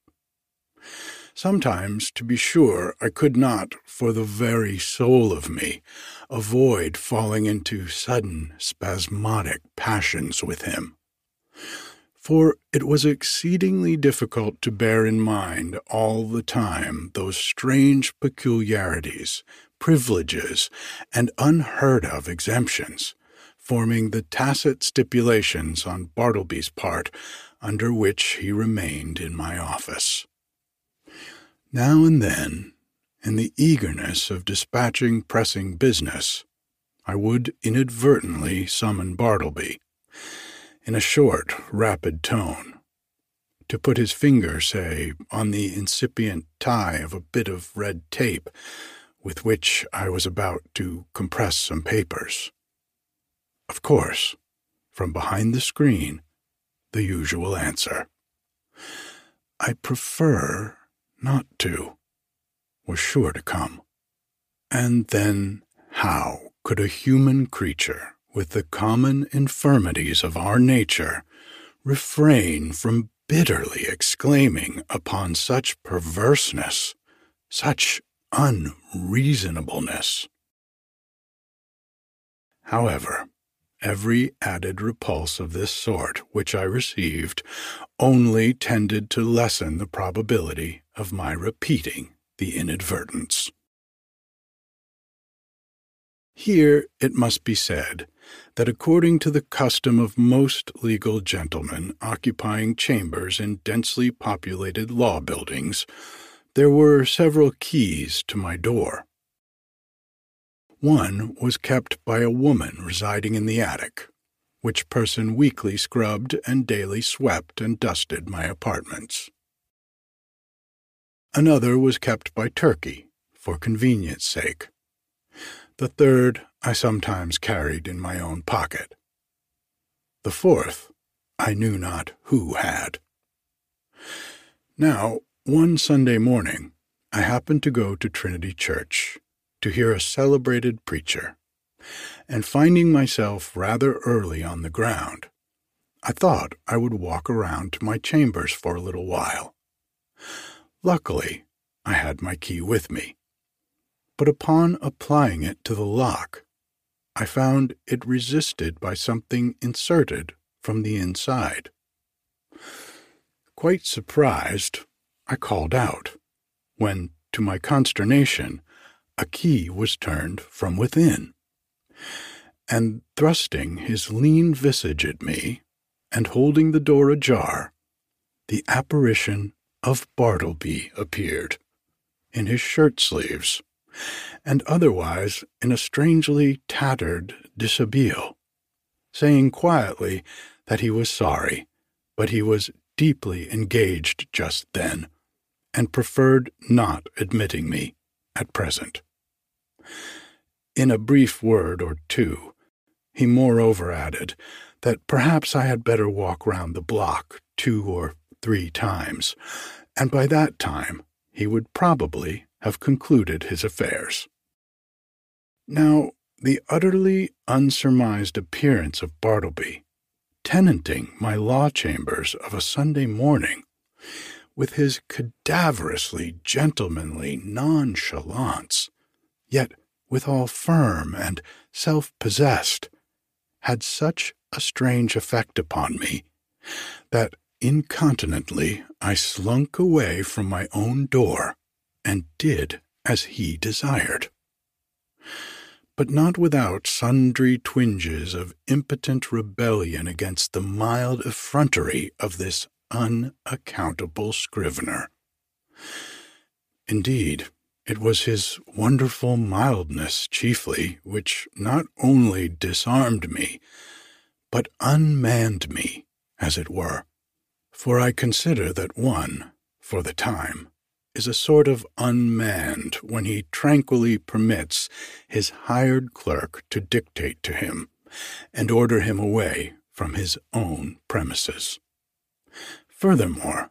Sometimes, to be sure, I could not, for the very soul of me, avoid falling into sudden spasmodic passions with him for it was exceedingly difficult to bear in mind all the time those strange peculiarities, privileges, and unheard of exemptions, forming the tacit stipulations on Bartleby's part under which he remained in my office. Now and then, in the eagerness of dispatching pressing business, I would inadvertently summon Bartleby in a short, rapid tone, to put his finger, say, on the incipient tie of a bit of red tape with which I was about to compress some papers. Of course, from behind the screen, the usual answer. I prefer not to, was sure to come. And then how could a human creature with the common infirmities of our nature, refrain from bitterly exclaiming upon such perverseness, such unreasonableness. However, every added repulse of this sort which I received only tended to lessen the probability of my repeating the inadvertence. Here it must be said that according to the custom of most legal gentlemen occupying chambers in densely populated law buildings, there were several keys to my door. One was kept by a woman residing in the attic, which person weekly scrubbed and daily swept and dusted my apartments. Another was kept by Turkey, for convenience sake. The third I sometimes carried in my own pocket. The fourth I knew not who had. Now, one Sunday morning, I happened to go to Trinity Church to hear a celebrated preacher, and finding myself rather early on the ground, I thought I would walk around to my chambers for a little while. Luckily, I had my key with me, but upon applying it to the lock, I found it resisted by something inserted from the inside. Quite surprised, I called out, when, to my consternation, a key was turned from within. And thrusting his lean visage at me, and holding the door ajar, the apparition of Bartleby appeared, in his shirt sleeves, and otherwise in a strangely tattered dishabille, saying quietly that he was sorry, but he was deeply engaged just then, and preferred not admitting me at present. In a brief word or two, he moreover added that perhaps I had better walk round the block two or three times, and by that time he would probably have concluded his affairs. Now, the utterly unsurmised appearance of Bartleby, tenanting my law chambers of a Sunday morning, with his cadaverously gentlemanly nonchalance, yet withal firm and self possessed, had such a strange effect upon me that incontinently I slunk away from my own door and did as he desired. But not without sundry twinges of impotent rebellion against the mild effrontery of this unaccountable scrivener. Indeed, it was his wonderful mildness chiefly which not only disarmed me, but unmanned me, as it were. For I consider that one, for the time, is a sort of unmanned when he tranquilly permits his hired clerk to dictate to him and order him away from his own premises. Furthermore,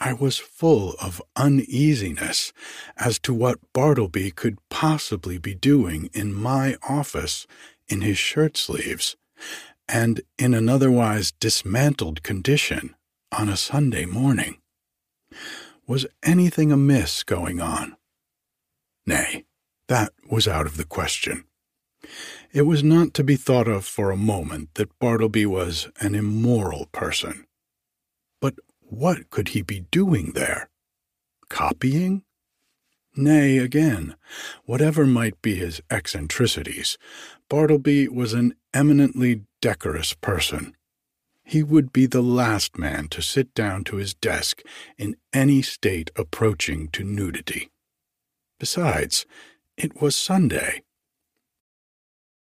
I was full of uneasiness as to what Bartleby could possibly be doing in my office in his shirt sleeves and in an otherwise dismantled condition on a Sunday morning. Was anything amiss going on? Nay, that was out of the question. It was not to be thought of for a moment that Bartleby was an immoral person. But what could he be doing there? Copying? Nay, again, whatever might be his eccentricities, Bartleby was an eminently decorous person. He would be the last man to sit down to his desk in any state approaching to nudity. Besides, it was Sunday.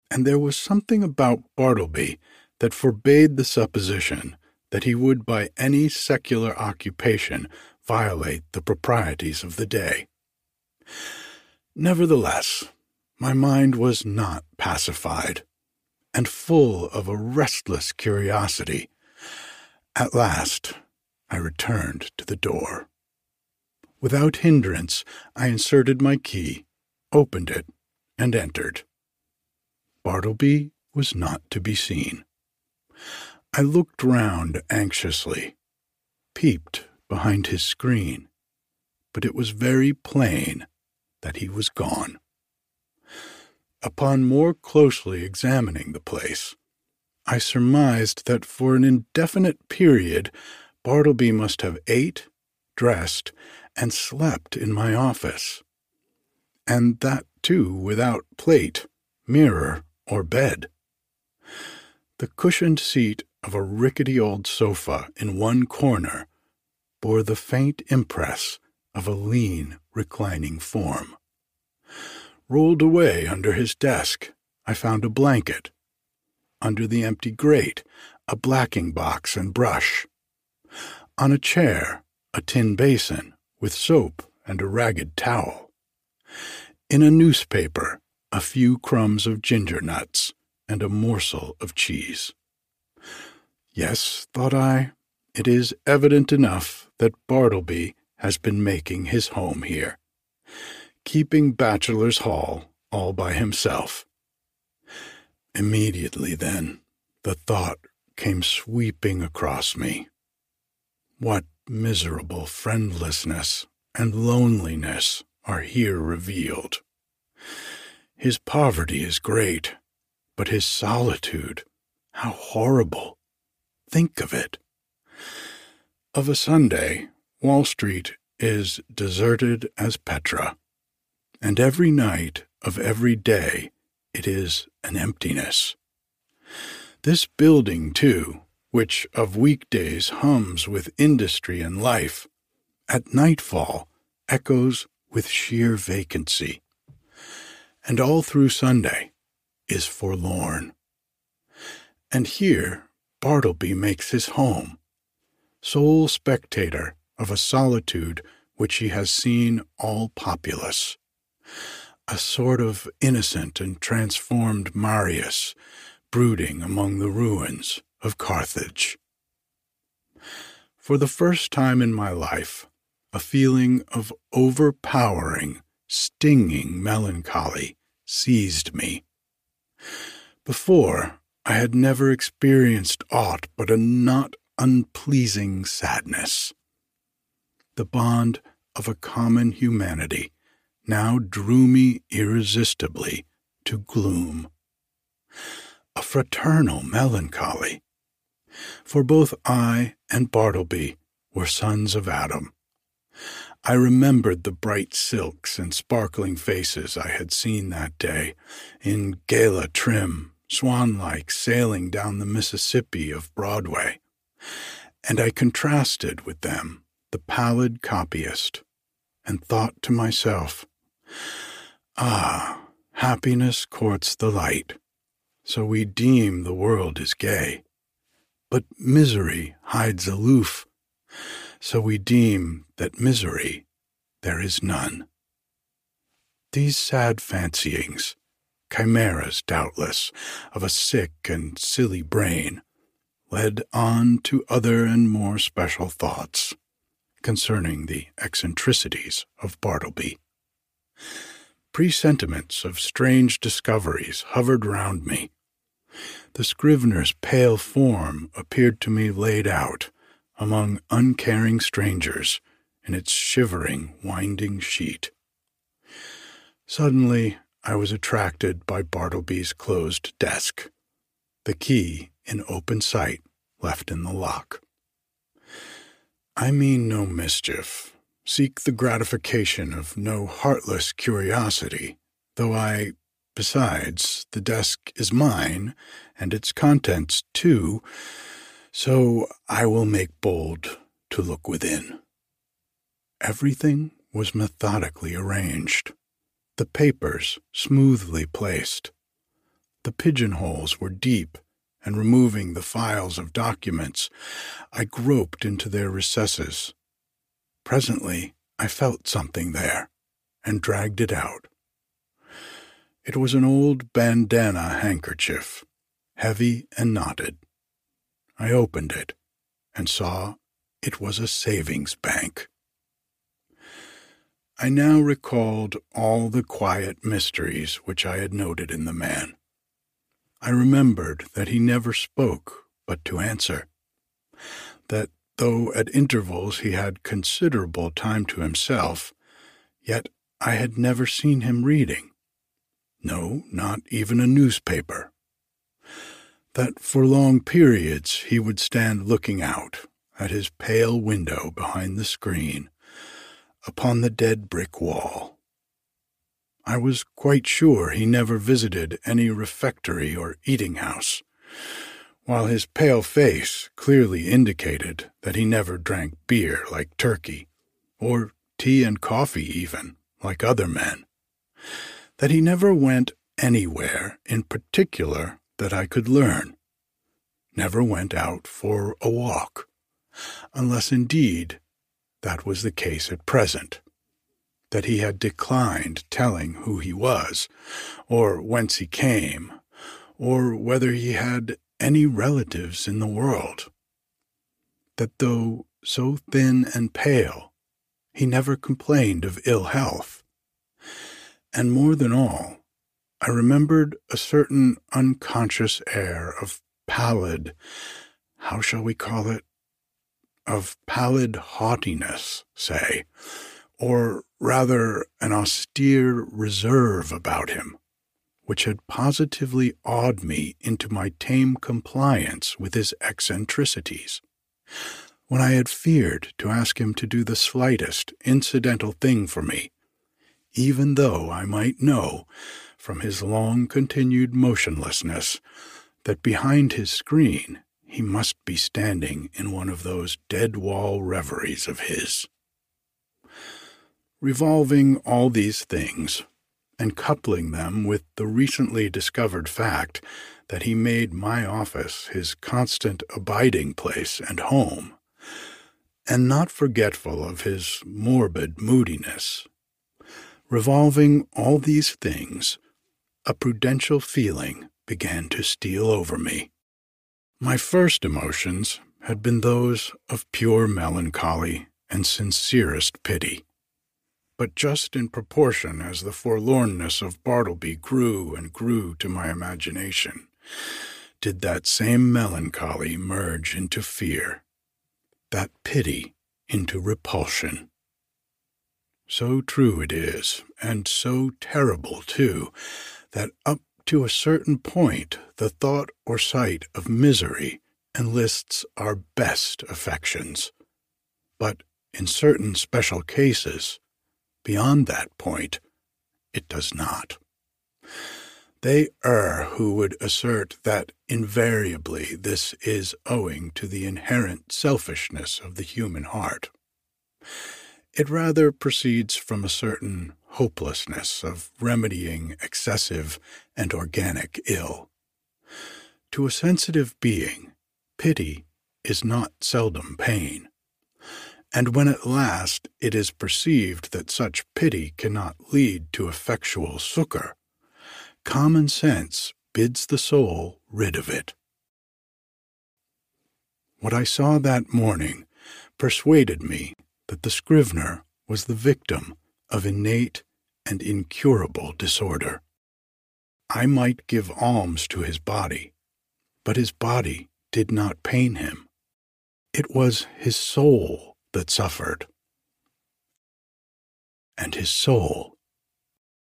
And there was something about Bartleby that forbade the supposition that he would by any secular occupation violate the proprieties of the day. Nevertheless, my mind was not pacified, and full of a restless curiosity. At last, I returned to the door. Without hindrance, I inserted my key, opened it, and entered. Bartleby was not to be seen. I looked round anxiously, peeped behind his screen, but it was very plain that he was gone. Upon more closely examining the place, I surmised that for an indefinite period Bartleby must have ate, dressed, and slept in my office. And that, too, without plate, mirror, or bed. The cushioned seat of a rickety old sofa in one corner bore the faint impress of a lean, reclining form. Rolled away under his desk, I found a blanket. Under the empty grate, a blacking box and brush. On a chair, a tin basin with soap and a ragged towel. In a newspaper, a few crumbs of ginger nuts and a morsel of cheese. Yes, thought I, it is evident enough that Bartleby has been making his home here, keeping Bachelor's Hall all by himself. Immediately then, the thought came sweeping across me. What miserable friendlessness and loneliness are here revealed. His poverty is great, but his solitude, how horrible! Think of it. Of a Sunday, Wall Street is deserted as Petra, and every night of every day it is an emptiness. This building, too, which of weekdays hums with industry and life, at nightfall echoes with sheer vacancy, and all through Sunday is forlorn. And here Bartleby makes his home, sole spectator of a solitude which he has seen all populous a sort of innocent and transformed Marius brooding among the ruins of Carthage. For the first time in my life, a feeling of overpowering, stinging melancholy seized me. Before, I had never experienced aught but a not unpleasing sadness. The bond of a common humanity now drew me irresistibly to gloom. A fraternal melancholy, for both I and Bartleby were sons of Adam. I remembered the bright silks and sparkling faces I had seen that day, in gala trim, swan like, sailing down the Mississippi of Broadway, and I contrasted with them the pallid copyist, and thought to myself, Ah, happiness courts the light, so we deem the world is gay. But misery hides aloof, so we deem that misery there is none. These sad fancyings, chimeras doubtless, of a sick and silly brain, led on to other and more special thoughts concerning the eccentricities of Bartleby. Presentiments of strange discoveries hovered round me. The scrivener's pale form appeared to me laid out among uncaring strangers in its shivering, winding sheet. Suddenly, I was attracted by Bartleby's closed desk, the key in open sight left in the lock. I mean no mischief, seek the gratification of no heartless curiosity, though I, besides, the desk is mine, and its contents too, so I will make bold to look within. Everything was methodically arranged, the papers smoothly placed. The pigeonholes were deep, and removing the files of documents, I groped into their recesses Presently, I felt something there and dragged it out. It was an old bandana handkerchief, heavy and knotted. I opened it and saw it was a savings bank. I now recalled all the quiet mysteries which I had noted in the man. I remembered that he never spoke but to answer, that Though at intervals he had considerable time to himself, yet I had never seen him reading. No, not even a newspaper. that for long periods he would stand looking out at his pale window behind the screen upon the dead brick wall. I was quite sure he never visited any refectory or eating house, while his pale face clearly indicated that he never drank beer like Turkey, or tea and coffee even, like other men, that he never went anywhere in particular that I could learn, never went out for a walk, unless indeed that was the case at present, that he had declined telling who he was, or whence he came, or whether he had any relatives in the world, that though so thin and pale, he never complained of ill health. And more than all, I remembered a certain unconscious air of pallid, how shall we call it? Of pallid haughtiness, say, or rather an austere reserve about him, which had positively awed me into my tame compliance with his eccentricities when I had feared to ask him to do the slightest incidental thing for me, even though I might know, from his long continued motionlessness, that behind his screen he must be standing in one of those dead wall reveries of his. Revolving all these things, and coupling them with the recently discovered fact that he made my office his constant abiding place and home, and not forgetful of his morbid moodiness. Revolving all these things, a prudential feeling began to steal over me. My first emotions had been those of pure melancholy and sincerest pity. But just in proportion as the forlornness of Bartleby grew and grew to my imagination, did that same melancholy merge into fear that pity into repulsion. So true it is, and so terrible too, that up to a certain point the thought or sight of misery enlists our best affections. But in certain special cases, beyond that point, it does not. They err who would assert that invariably this is owing to the inherent selfishness of the human heart. It rather proceeds from a certain hopelessness of remedying excessive and organic ill. To a sensitive being, pity is not seldom pain, and when at last it is perceived that such pity cannot lead to effectual succor, common sense bids the soul rid of it. What I saw that morning persuaded me that the scrivener was the victim of innate and incurable disorder. I might give alms to his body, but his body did not pain him. It was his soul that suffered. And his soul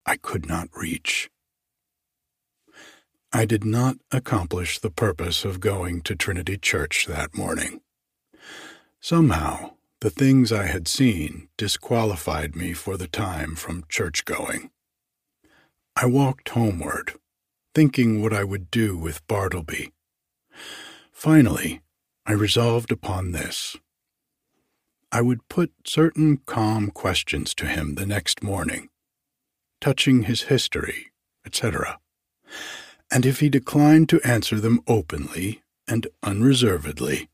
I could not reach. I did not accomplish the purpose of going to Trinity Church that morning. Somehow, the things I had seen disqualified me for the time from church going. I walked homeward, thinking what I would do with Bartleby. Finally, I resolved upon this. I would put certain calm questions to him the next morning, touching his history, etc and if he declined to answer them openly and unreservedly,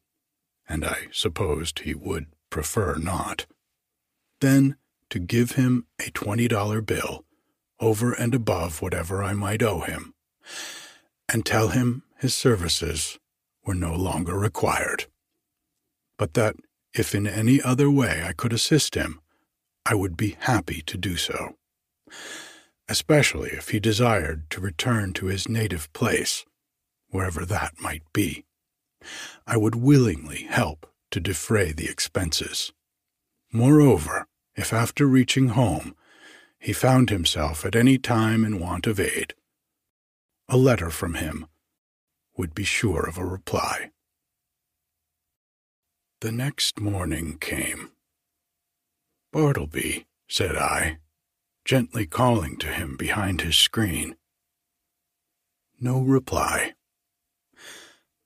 and I supposed he would prefer not, then to give him a $20 bill over and above whatever I might owe him, and tell him his services were no longer required, but that if in any other way I could assist him, I would be happy to do so especially if he desired to return to his native place, wherever that might be. I would willingly help to defray the expenses. Moreover, if after reaching home he found himself at any time in want of aid, a letter from him would be sure of a reply. The next morning came. Bartleby, said I, gently calling to him behind his screen. No reply.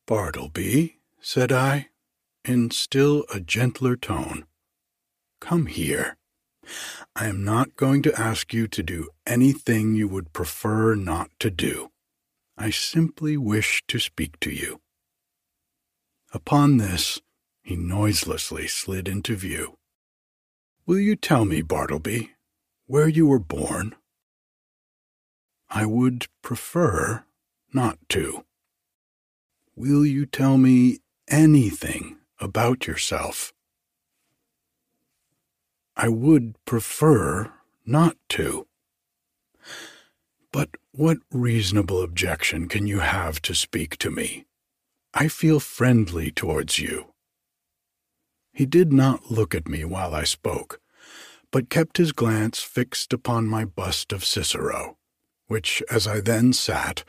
Bartleby, said I, in still a gentler tone, come here. I am not going to ask you to do anything you would prefer not to do. I simply wish to speak to you. Upon this, he noiselessly slid into view. Will you tell me, Bartleby, where you were born? I would prefer not to. Will you tell me anything about yourself? I would prefer not to. But what reasonable objection can you have to speak to me? I feel friendly towards you. He did not look at me while I spoke, but kept his glance fixed upon my bust of Cicero, which, as I then sat,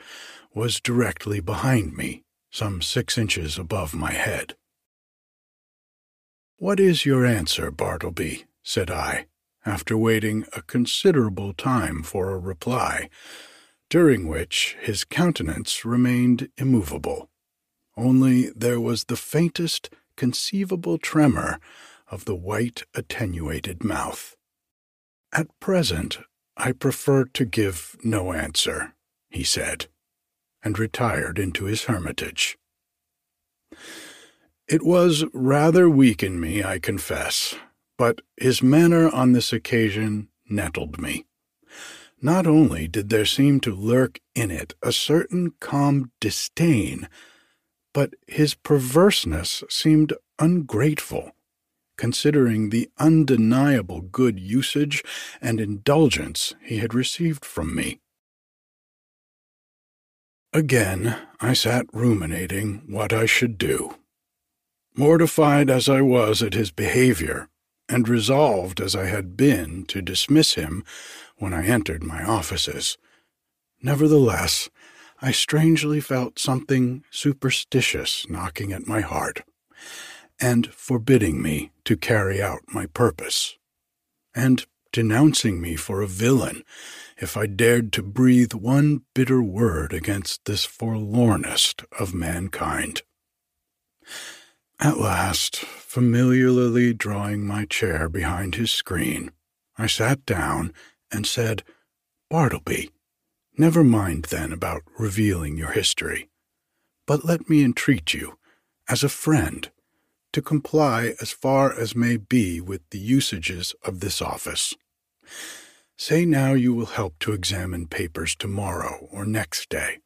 was directly behind me, some six inches above my head. What is your answer, Bartleby? said I, after waiting a considerable time for a reply, during which his countenance remained immovable. Only there was the faintest conceivable tremor of the white, attenuated mouth. At present, I prefer to give no answer, he said, and retired into his hermitage. It was rather weak in me, I confess, but his manner on this occasion nettled me. Not only did there seem to lurk in it a certain calm disdain but his perverseness seemed ungrateful, considering the undeniable good usage and indulgence he had received from me. Again, I sat ruminating what I should do. Mortified as I was at his behavior, and resolved as I had been to dismiss him when I entered my offices, nevertheless, I strangely felt something superstitious knocking at my heart, and forbidding me to carry out my purpose, and denouncing me for a villain if I dared to breathe one bitter word against this forlornest of mankind. At last, familiarly drawing my chair behind his screen, I sat down and said, Bartleby, Never mind then about revealing your history, but let me entreat you, as a friend, to comply as far as may be with the usages of this office. Say now you will help to examine papers tomorrow or next day.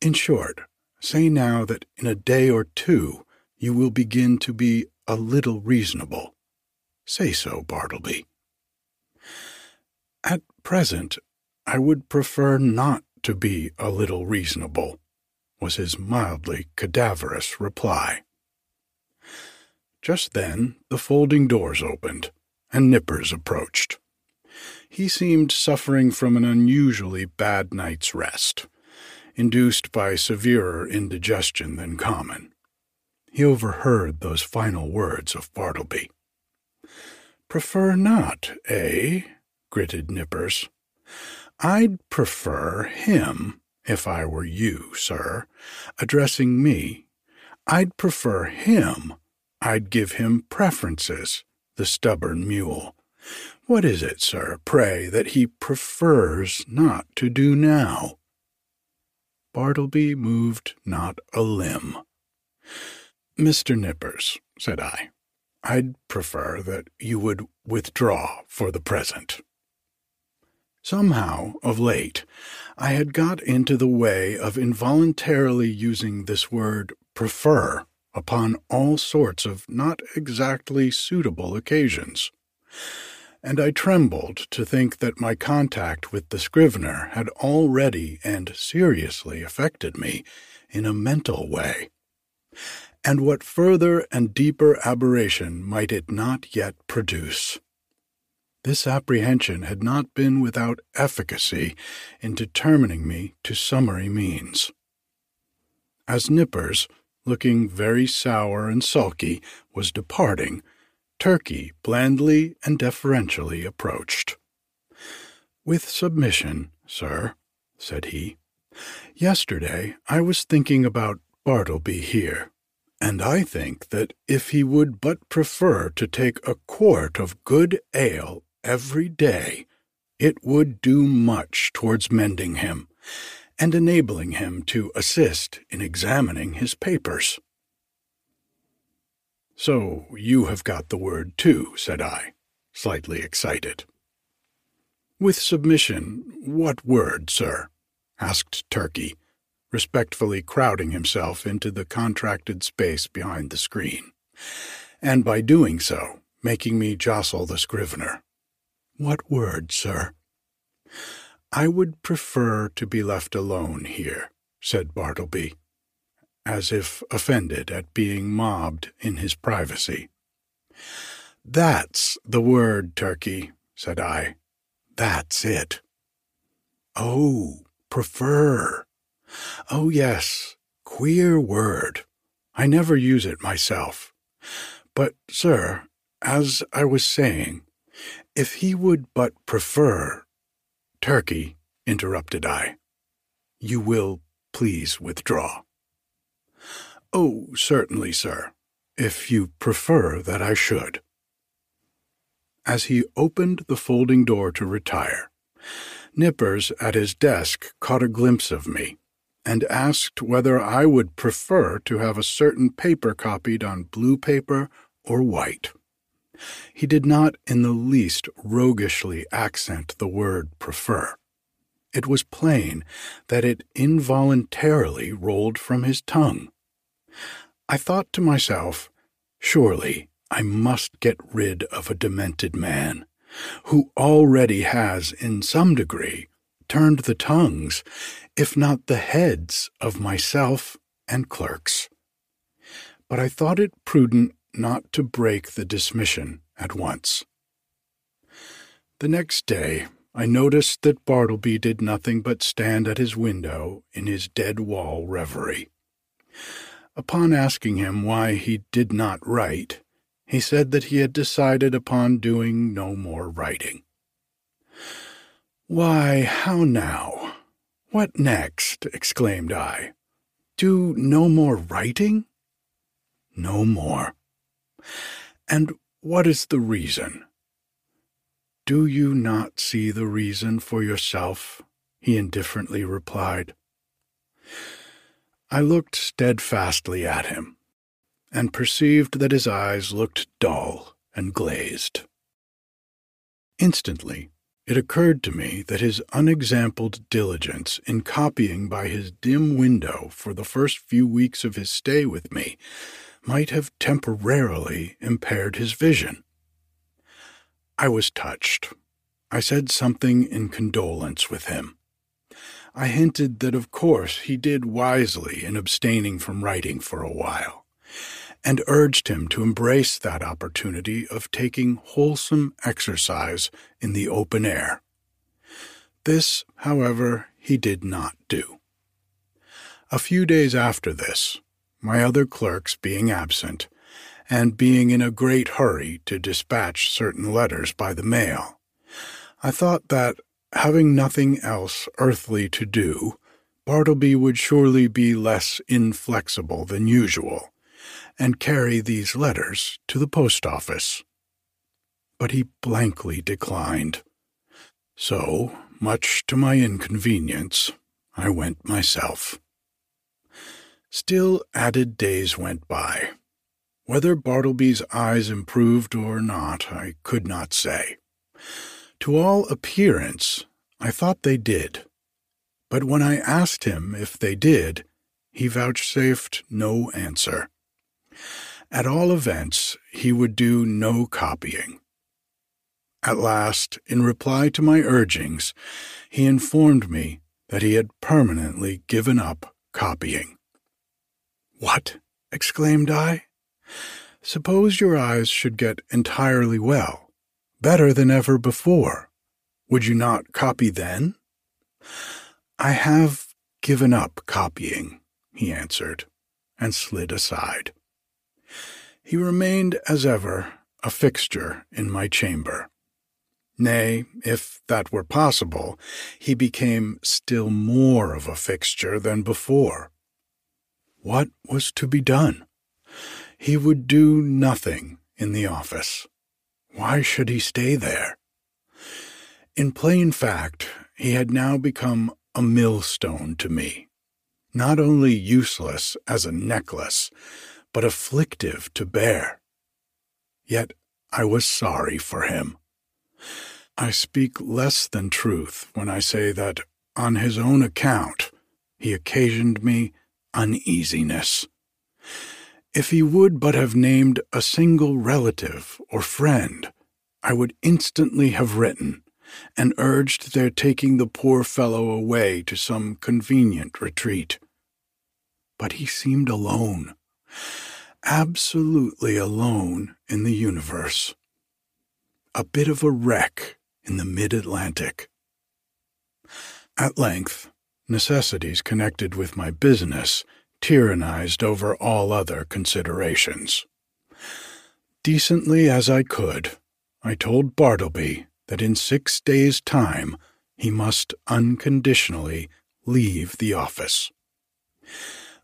In short, say now that in a day or two you will begin to be a little reasonable. Say so, Bartleby. At present, I would prefer not to be a little reasonable, was his mildly cadaverous reply. Just then the folding doors opened, and Nippers approached. He seemed suffering from an unusually bad night's rest, induced by severer indigestion than common. He overheard those final words of Bartleby. Prefer not, eh? gritted Nippers. I'd prefer him, if I were you, sir, addressing me. I'd prefer him. I'd give him preferences, the stubborn mule. What is it, sir, pray, that he prefers not to do now? Bartleby moved not a limb. Mr. Nippers, said I, I'd prefer that you would withdraw for the present. Somehow, of late, I had got into the way of involuntarily using this word prefer upon all sorts of not exactly suitable occasions. And I trembled to think that my contact with the scrivener had already and seriously affected me in a mental way. And what further and deeper aberration might it not yet produce? This apprehension had not been without efficacy in determining me to summary means. As Nippers, looking very sour and sulky, was departing, Turkey blandly and deferentially approached. With submission, sir, said he. Yesterday I was thinking about Bartleby here, and I think that if he would but prefer to take a quart of good ale every day, it would do much towards mending him and enabling him to assist in examining his papers. So you have got the word too, said I, slightly excited. With submission, what word, sir? asked Turkey, respectfully crowding himself into the contracted space behind the screen, and by doing so, making me jostle the scrivener. What word, sir? I would prefer to be left alone here, said Bartleby, as if offended at being mobbed in his privacy. That's the word, Turkey, said I. That's it. Oh, prefer. Oh, yes, queer word. I never use it myself. But, sir, as I was saying, if he would but prefer Turkey, interrupted I. You will please withdraw. Oh, certainly, sir, if you prefer that I should. As he opened the folding door to retire, Nippers at his desk caught a glimpse of me and asked whether I would prefer to have a certain paper copied on blue paper or white. He did not in the least roguishly accent the word prefer. It was plain that it involuntarily rolled from his tongue. I thought to myself, surely I must get rid of a demented man, who already has, in some degree, turned the tongues, if not the heads, of myself and clerks. But I thought it prudent not to break the dismission at once. The next day, I noticed that Bartleby did nothing but stand at his window in his dead wall reverie. Upon asking him why he did not write, he said that he had decided upon doing no more writing. Why, how now? What next? exclaimed I. Do no more writing? No more. And what is the reason? Do you not see the reason for yourself? he indifferently replied. I looked steadfastly at him, and perceived that his eyes looked dull and glazed. Instantly, it occurred to me that his unexampled diligence in copying by his dim window for the first few weeks of his stay with me might have temporarily impaired his vision. I was touched. I said something in condolence with him. I hinted that of course he did wisely in abstaining from writing for a while, and urged him to embrace that opportunity of taking wholesome exercise in the open air. This, however, he did not do. A few days after this, my other clerks being absent, and being in a great hurry to dispatch certain letters by the mail, I thought that, having nothing else earthly to do, Bartleby would surely be less inflexible than usual, and carry these letters to the post office. But he blankly declined. So, much to my inconvenience, I went myself. Still added days went by. Whether Bartleby's eyes improved or not, I could not say. To all appearance, I thought they did. But when I asked him if they did, he vouchsafed no answer. At all events, he would do no copying. At last, in reply to my urgings, he informed me that he had permanently given up copying. What? exclaimed I. Suppose your eyes should get entirely well, better than ever before. Would you not copy then? I have given up copying, he answered, and slid aside. He remained, as ever, a fixture in my chamber. Nay, if that were possible, he became still more of a fixture than before. What was to be done? He would do nothing in the office. Why should he stay there? In plain fact, he had now become a millstone to me, not only useless as a necklace, but afflictive to bear. Yet I was sorry for him. I speak less than truth when I say that, on his own account, he occasioned me uneasiness. If he would but have named a single relative or friend, I would instantly have written and urged their taking the poor fellow away to some convenient retreat. But he seemed alone, absolutely alone in the universe. A bit of a wreck in the mid Atlantic. At length, necessities connected with my business tyrannized over all other considerations. Decently as I could, I told Bartleby that in six days' time he must unconditionally leave the office.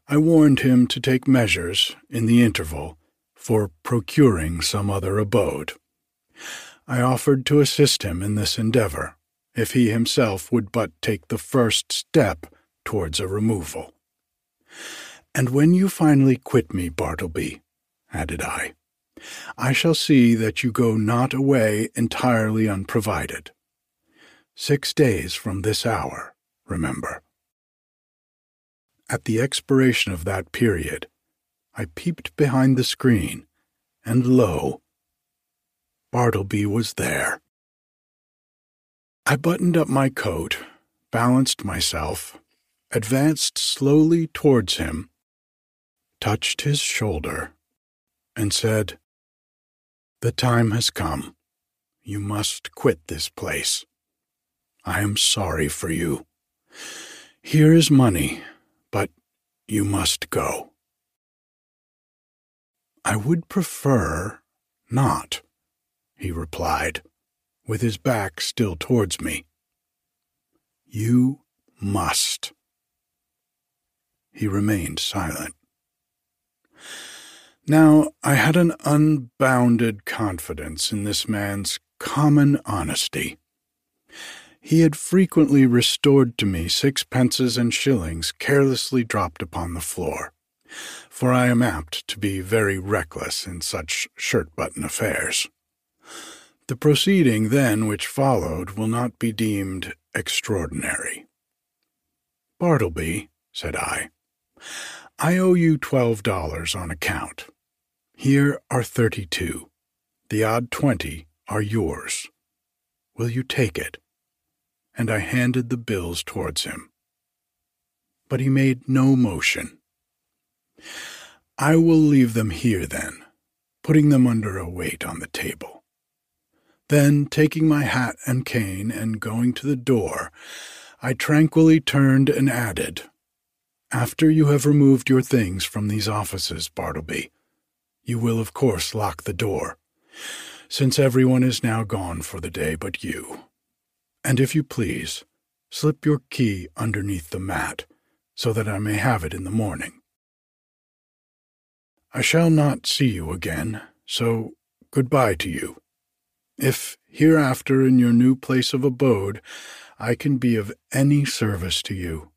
I warned him to take measures, in the interval, for procuring some other abode. I offered to assist him in this endeavor, if he himself would but take the first step towards a removal. And when you finally quit me, Bartleby, added I, I shall see that you go not away entirely unprovided. Six days from this hour, remember. At the expiration of that period, I peeped behind the screen, and lo, Bartleby was there. I buttoned up my coat, balanced myself, advanced slowly towards him, touched his shoulder, and said, The time has come. You must quit this place. I am sorry for you. Here is money, but you must go. I would prefer not he replied, with his back still towards me. You must. He remained silent. Now, I had an unbounded confidence in this man's common honesty. He had frequently restored to me sixpences and shillings carelessly dropped upon the floor, for I am apt to be very reckless in such shirt button affairs. The proceeding, then, which followed will not be deemed extraordinary. Bartleby, said I, I owe you twelve dollars on account. Here are thirty-two. The odd twenty are yours. Will you take it? And I handed the bills towards him. But he made no motion. I will leave them here, then, putting them under a weight on the table. Then, taking my hat and cane and going to the door, I tranquilly turned and added, After you have removed your things from these offices, Bartleby, you will of course lock the door, since everyone is now gone for the day but you. And if you please, slip your key underneath the mat, so that I may have it in the morning. I shall not see you again, so good-bye to you. If hereafter in your new place of abode I can be of any service to you,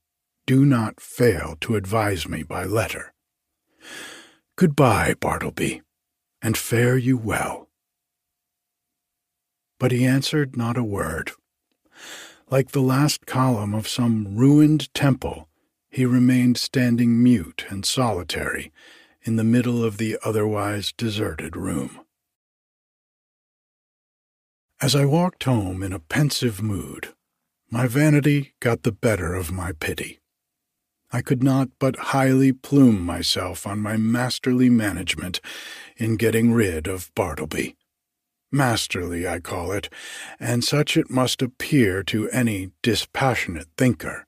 do not fail to advise me by letter. Goodbye, Bartleby, and fare you well. But he answered not a word. Like the last column of some ruined temple, he remained standing mute and solitary in the middle of the otherwise deserted room. As I walked home in a pensive mood, my vanity got the better of my pity. I could not but highly plume myself on my masterly management in getting rid of Bartleby. Masterly, I call it, and such it must appear to any dispassionate thinker.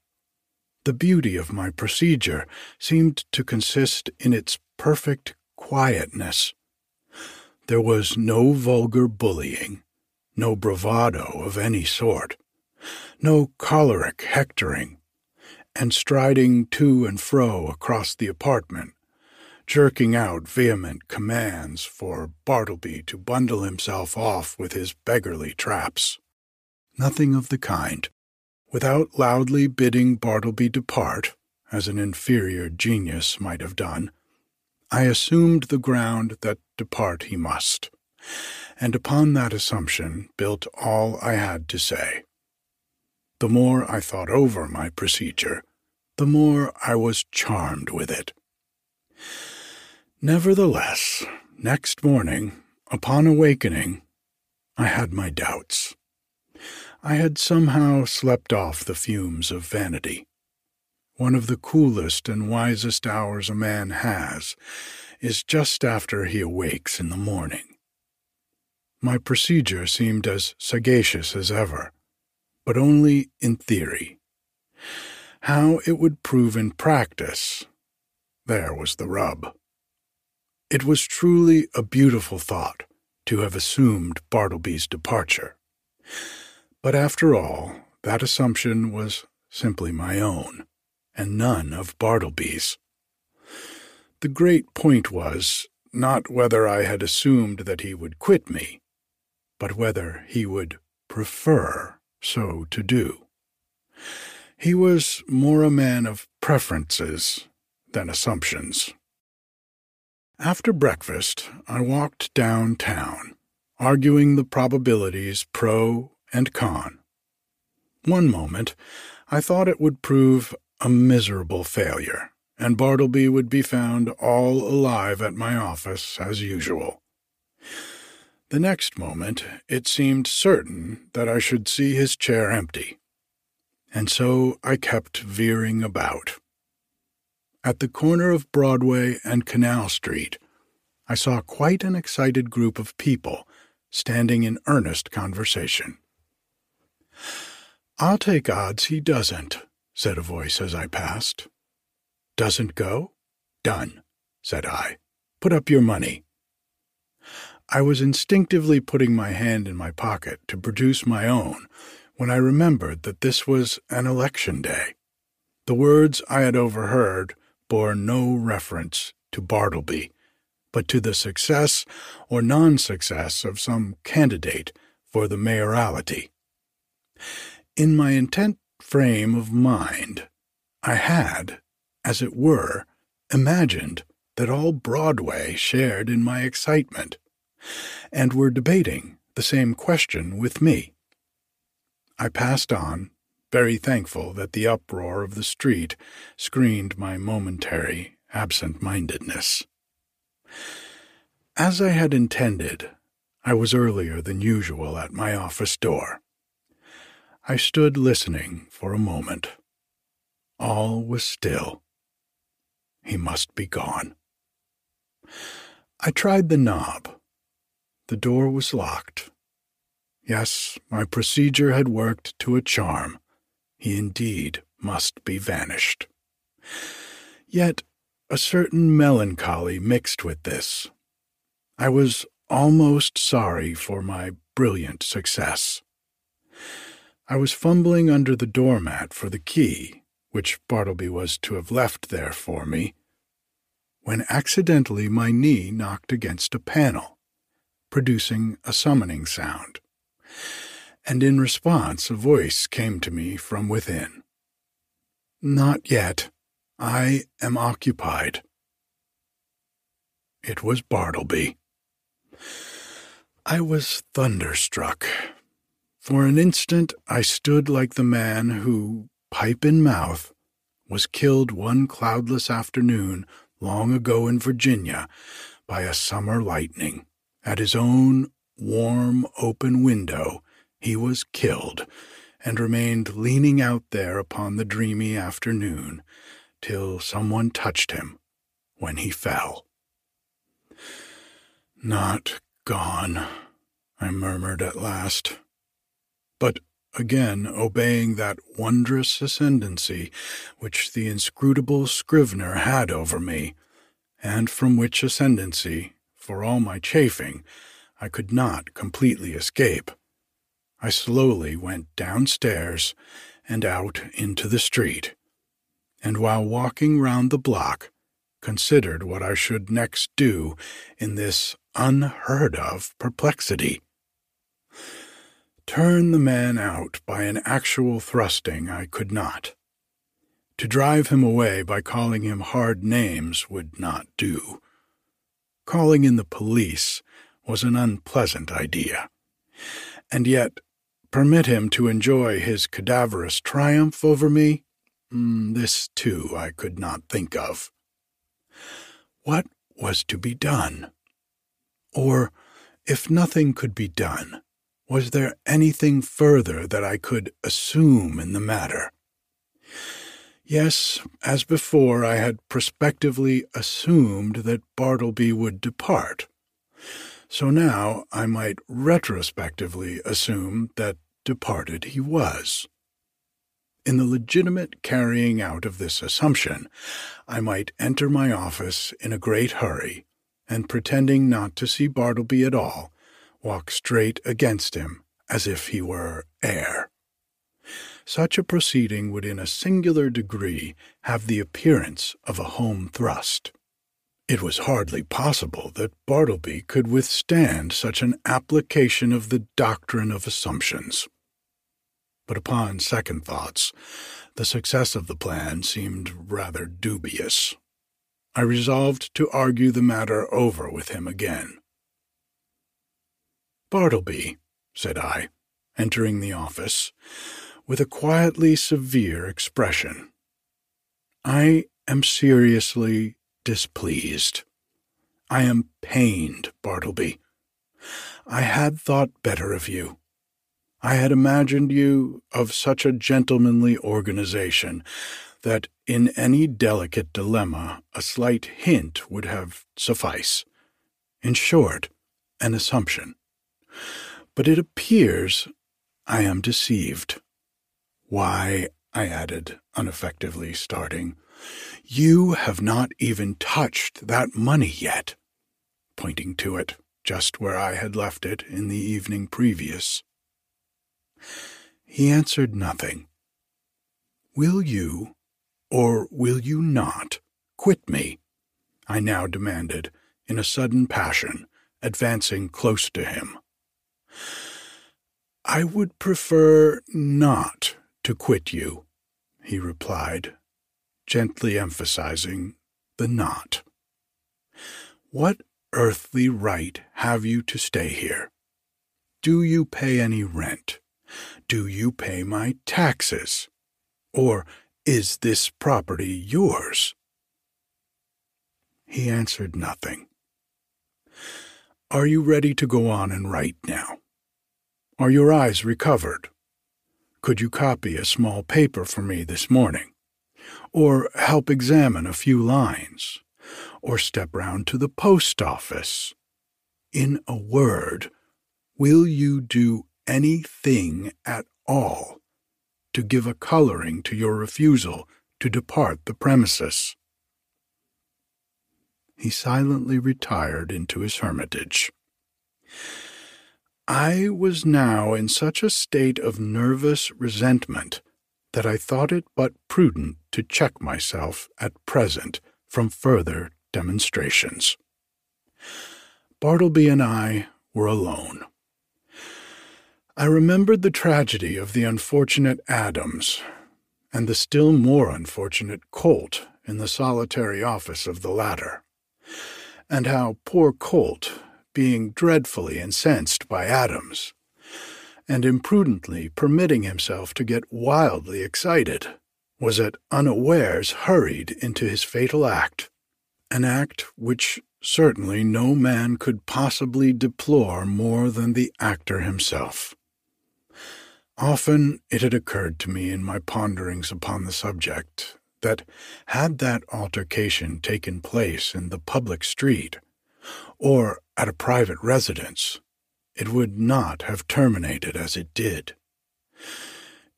The beauty of my procedure seemed to consist in its perfect quietness. There was no vulgar bullying, no bravado of any sort, no choleric hectoring, and striding to and fro across the apartment, jerking out vehement commands for Bartleby to bundle himself off with his beggarly traps. Nothing of the kind. Without loudly bidding Bartleby depart, as an inferior genius might have done, I assumed the ground that depart he must, and upon that assumption built all I had to say. The more I thought over my procedure, the more I was charmed with it. Nevertheless, next morning, upon awakening, I had my doubts. I had somehow slept off the fumes of vanity. One of the coolest and wisest hours a man has is just after he awakes in the morning. My procedure seemed as sagacious as ever, but only in theory. How it would prove in practice, there was the rub. It was truly a beautiful thought to have assumed Bartleby's departure. But after all, that assumption was simply my own, and none of Bartleby's. The great point was not whether I had assumed that he would quit me, but whether he would prefer so to do. He was more a man of preferences than assumptions. After breakfast, I walked downtown, arguing the probabilities pro and con. One moment, I thought it would prove a miserable failure, and Bartleby would be found all alive at my office as usual. The next moment, it seemed certain that I should see his chair empty, and so I kept veering about. At the corner of Broadway and Canal Street, I saw quite an excited group of people standing in earnest conversation. I'll take odds he doesn't, said a voice as I passed. Doesn't go? Done, said I. Put up your money. I was instinctively putting my hand in my pocket to produce my own when I remembered that this was an election day. The words I had overheard bore no reference to Bartleby, but to the success or non success of some candidate for the mayoralty. In my intent frame of mind, I had, as it were, imagined that all Broadway shared in my excitement, and were debating the same question with me. I passed on, very thankful that the uproar of the street screened my momentary absent mindedness. As I had intended, I was earlier than usual at my office door. I stood listening for a moment. All was still. He must be gone. I tried the knob. The door was locked. Yes, my procedure had worked to a charm. He indeed must be vanished. Yet a certain melancholy mixed with this. I was almost sorry for my brilliant success. I was fumbling under the doormat for the key, which Bartleby was to have left there for me, when accidentally my knee knocked against a panel, producing a summoning sound. And in response, a voice came to me from within. Not yet. I am occupied. It was Bartleby. I was thunderstruck. For an instant I stood like the man who, pipe in mouth, was killed one cloudless afternoon long ago in Virginia by a summer lightning. At his own warm, open window, he was killed and remained leaning out there upon the dreamy afternoon till someone touched him when he fell. Not gone, I murmured at last but again obeying that wondrous ascendancy which the inscrutable Scrivener had over me, and from which ascendancy, for all my chafing, I could not completely escape. I slowly went downstairs and out into the street, and while walking round the block, considered what I should next do in this unheard of perplexity. Turn the man out by an actual thrusting I could not. To drive him away by calling him hard names would not do. Calling in the police was an unpleasant idea. And yet, permit him to enjoy his cadaverous triumph over me? Mm, this, too, I could not think of. What was to be done? Or, if nothing could be done, was there anything further that I could assume in the matter? Yes, as before, I had prospectively assumed that Bartleby would depart. So now I might retrospectively assume that departed he was. In the legitimate carrying out of this assumption, I might enter my office in a great hurry, and pretending not to see Bartleby at all, walk straight against him as if he were air. Such a proceeding would in a singular degree have the appearance of a home thrust. It was hardly possible that Bartleby could withstand such an application of the doctrine of assumptions. But upon second thoughts, the success of the plan seemed rather dubious. I resolved to argue the matter over with him again. Bartleby, said I, entering the office, with a quietly severe expression. I am seriously displeased. I am pained, Bartleby. I had thought better of you. I had imagined you of such a gentlemanly organization that in any delicate dilemma a slight hint would have suffice. In short, an assumption. But it appears I am deceived. Why, I added, ineffectively starting, you have not even touched that money yet, pointing to it just where I had left it in the evening previous. He answered nothing. Will you, or will you not, quit me? I now demanded, in a sudden passion, advancing close to him. I would prefer not to quit you, he replied, gently emphasizing the not. What earthly right have you to stay here? Do you pay any rent? Do you pay my taxes? Or is this property yours? He answered nothing. Are you ready to go on and write now? Are your eyes recovered? Could you copy a small paper for me this morning? Or help examine a few lines? Or step round to the post office? In a word, will you do anything at all to give a coloring to your refusal to depart the premises? He silently retired into his hermitage. I was now in such a state of nervous resentment that I thought it but prudent to check myself at present from further demonstrations. Bartleby and I were alone. I remembered the tragedy of the unfortunate Adams and the still more unfortunate Colt in the solitary office of the latter, and how poor Colt being dreadfully incensed by Adams, and imprudently permitting himself to get wildly excited, was at unawares hurried into his fatal act, an act which certainly no man could possibly deplore more than the actor himself. Often it had occurred to me in my ponderings upon the subject that had that altercation taken place in the public street, or at a private residence, it would not have terminated as it did.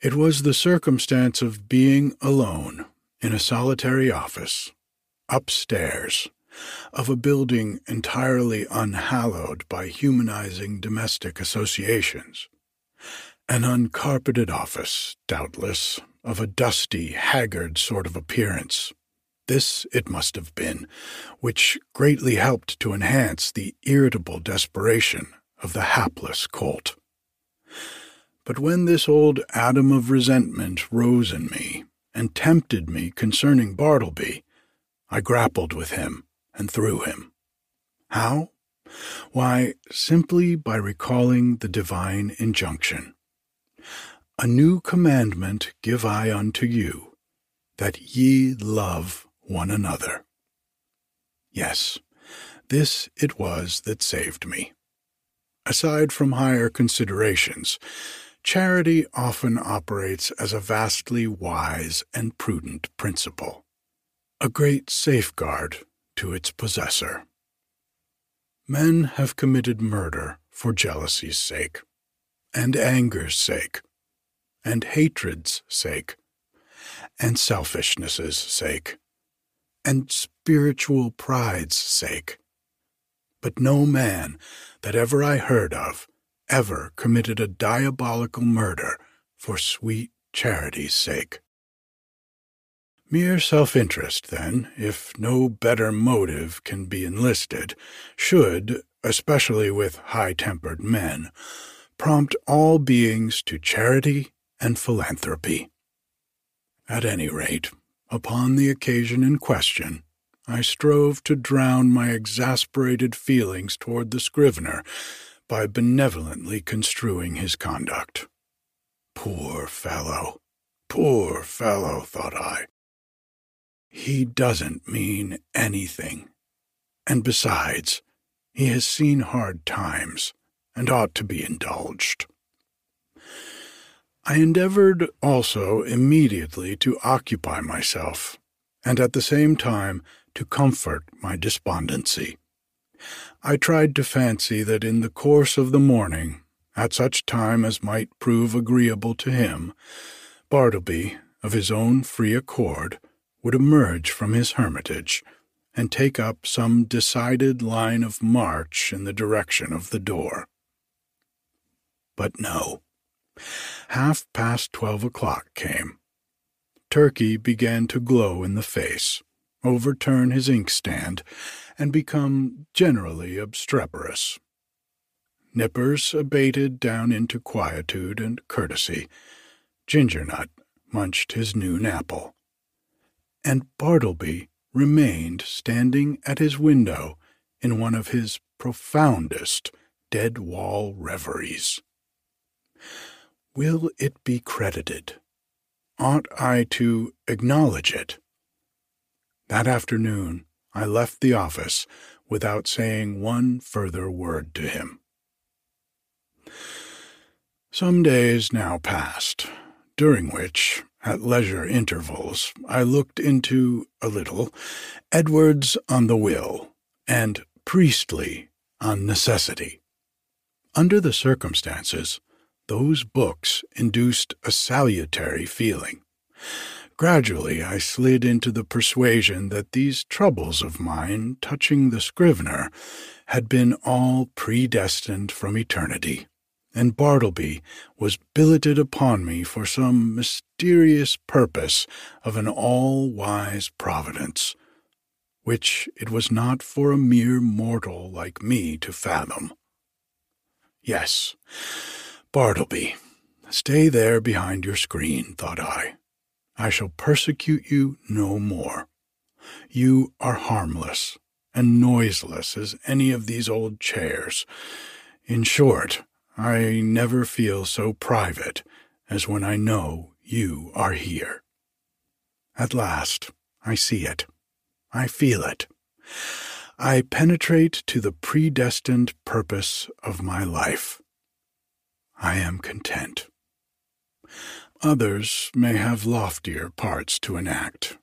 It was the circumstance of being alone in a solitary office, upstairs, of a building entirely unhallowed by humanizing domestic associations. An uncarpeted office, doubtless, of a dusty, haggard sort of appearance. This it must have been, which greatly helped to enhance the irritable desperation of the hapless colt. But when this old atom of resentment rose in me and tempted me concerning Bartleby, I grappled with him and threw him. How? Why, simply by recalling the divine injunction. A new commandment give I unto you, that ye love one another. Yes, this it was that saved me. Aside from higher considerations, charity often operates as a vastly wise and prudent principle, a great safeguard to its possessor. Men have committed murder for jealousy's sake, and anger's sake, and hatred's sake, and selfishness's sake, and spiritual pride's sake. But no man that ever I heard of ever committed a diabolical murder for sweet charity's sake. Mere self interest, then, if no better motive can be enlisted, should, especially with high tempered men, prompt all beings to charity and philanthropy. At any rate, upon the occasion in question, I strove to drown my exasperated feelings toward the scrivener by benevolently construing his conduct. Poor fellow, poor fellow, thought I. He doesn't mean anything. And besides, he has seen hard times and ought to be indulged. I endeavored also immediately to occupy myself, and at the same time to comfort my despondency. I tried to fancy that in the course of the morning, at such time as might prove agreeable to him, Bartleby, of his own free accord, would emerge from his hermitage and take up some decided line of march in the direction of the door. But no. Half past twelve o'clock came. Turkey began to glow in the face, overturn his inkstand, and become generally obstreperous. Nippers abated down into quietude and courtesy. Gingernut munched his noon apple. And Bartleby remained standing at his window in one of his profoundest dead wall reveries. Will it be credited? Ought I to acknowledge it? That afternoon, I left the office without saying one further word to him. Some days now passed, during which, at leisure intervals, I looked into, a little, Edwards on the Will and Priestley on Necessity. Under the circumstances, those books induced a salutary feeling. Gradually I slid into the persuasion that these troubles of mine touching the scrivener had been all predestined from eternity, and Bartleby was billeted upon me for some mysterious purpose of an all-wise providence, which it was not for a mere mortal like me to fathom. Yes, Bartleby, stay there behind your screen, thought I I shall persecute you no more. You are harmless and noiseless as any of these old chairs. In short, I never feel so private as when I know you are here. At last, I see it. I feel it. I penetrate to the predestined purpose of my life. I am content. Others may have loftier parts to enact.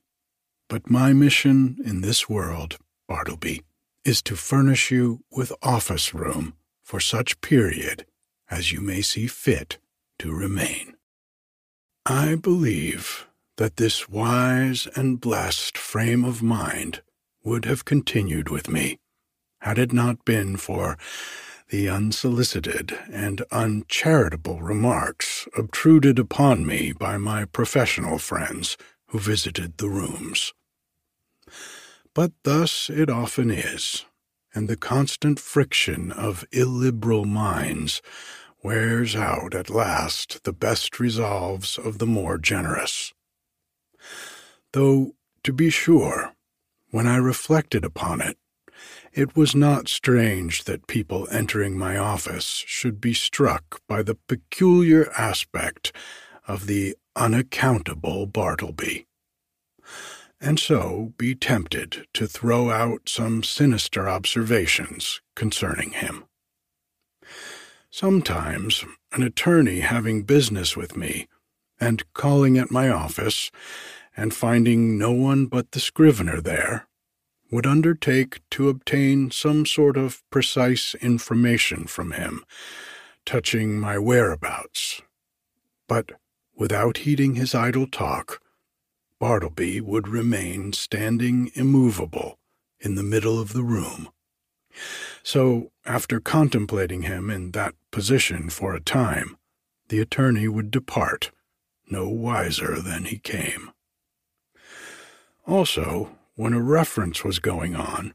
But my mission in this world, Bartleby, is to furnish you with office room for such period as you may see fit to remain. I believe that this wise and blessed frame of mind would have continued with me had it not been for the unsolicited and uncharitable remarks obtruded upon me by my professional friends who visited the rooms. But thus it often is, and the constant friction of illiberal minds wears out at last the best resolves of the more generous. Though, to be sure, when I reflected upon it, it was not strange that people entering my office should be struck by the peculiar aspect of the unaccountable Bartleby, and so be tempted to throw out some sinister observations concerning him. Sometimes an attorney having business with me and calling at my office and finding no one but the scrivener there, would undertake to obtain some sort of precise information from him touching my whereabouts. But without heeding his idle talk, Bartleby would remain standing immovable in the middle of the room. So, after contemplating him in that position for a time, the attorney would depart, no wiser than he came. Also, when a reference was going on,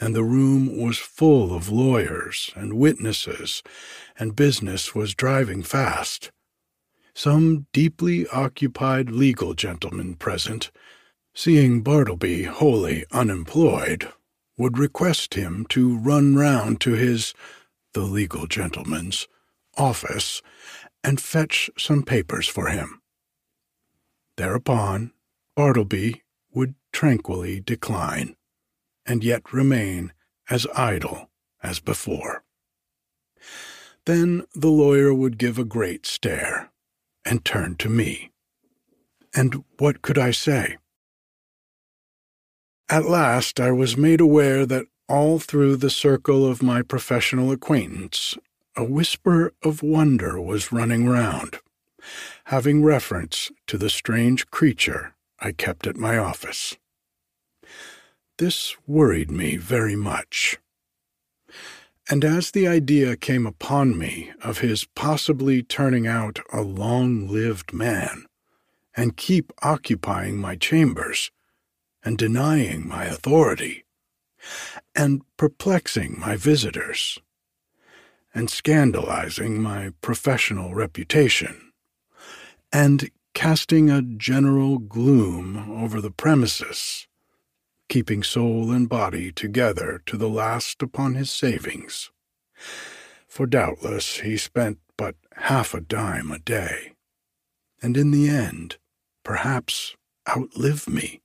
and the room was full of lawyers and witnesses, and business was driving fast. Some deeply occupied legal gentleman present, seeing Bartleby wholly unemployed, would request him to run round to his, the legal gentleman's, office and fetch some papers for him. Thereupon, Bartleby tranquilly decline, and yet remain as idle as before. Then the lawyer would give a great stare and turn to me. And what could I say? At last I was made aware that all through the circle of my professional acquaintance a whisper of wonder was running round, having reference to the strange creature I kept at my office. This worried me very much. And as the idea came upon me of his possibly turning out a long lived man, and keep occupying my chambers, and denying my authority, and perplexing my visitors, and scandalizing my professional reputation, and casting a general gloom over the premises, keeping soul and body together to the last upon his savings. For doubtless he spent but half a dime a day, and in the end, perhaps outlive me,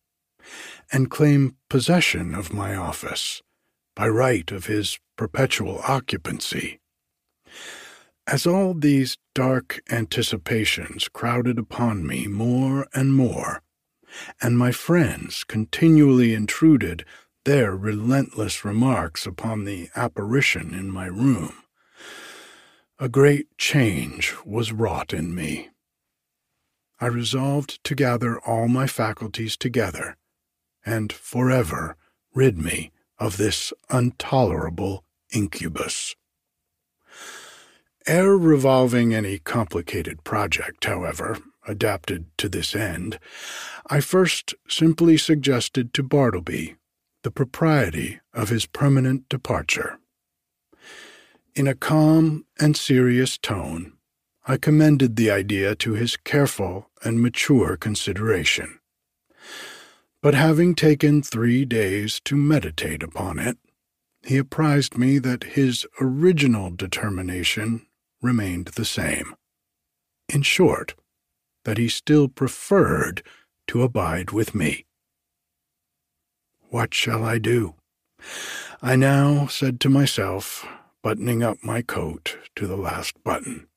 and claim possession of my office by right of his perpetual occupancy as all these dark anticipations crowded upon me more and more, and my friends continually intruded their relentless remarks upon the apparition in my room, a great change was wrought in me. I resolved to gather all my faculties together and forever rid me of this intolerable incubus. Ere revolving any complicated project, however, adapted to this end, I first simply suggested to Bartleby the propriety of his permanent departure. In a calm and serious tone, I commended the idea to his careful and mature consideration. But having taken three days to meditate upon it, he apprised me that his original determination remained the same. In short, that he still preferred to abide with me. What shall I do? I now said to myself, buttoning up my coat to the last button.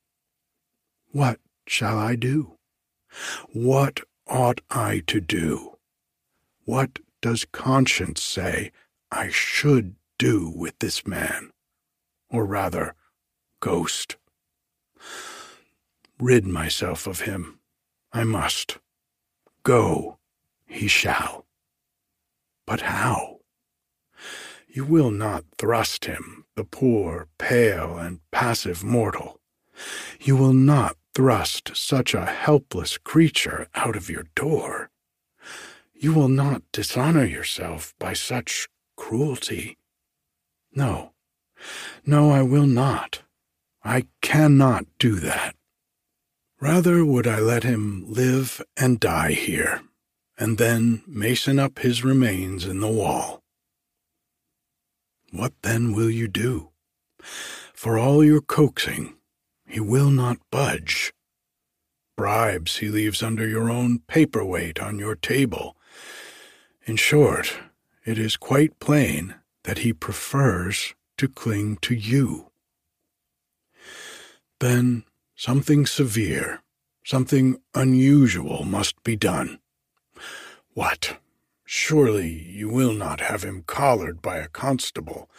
What shall I do? What ought I to do? What does conscience say I should do with this man? Or rather, ghost rid myself of him, I must. Go, he shall. But how? You will not thrust him, the poor, pale, and passive mortal. You will not thrust such a helpless creature out of your door. You will not dishonor yourself by such cruelty. No, no, I will not. I cannot do that. Rather would I let him live and die here, and then mason up his remains in the wall. What then will you do? For all your coaxing, he will not budge. Bribes he leaves under your own paperweight on your table. In short, it is quite plain that he prefers to cling to you. Then something severe, something unusual must be done. What? Surely you will not have him collared by a constable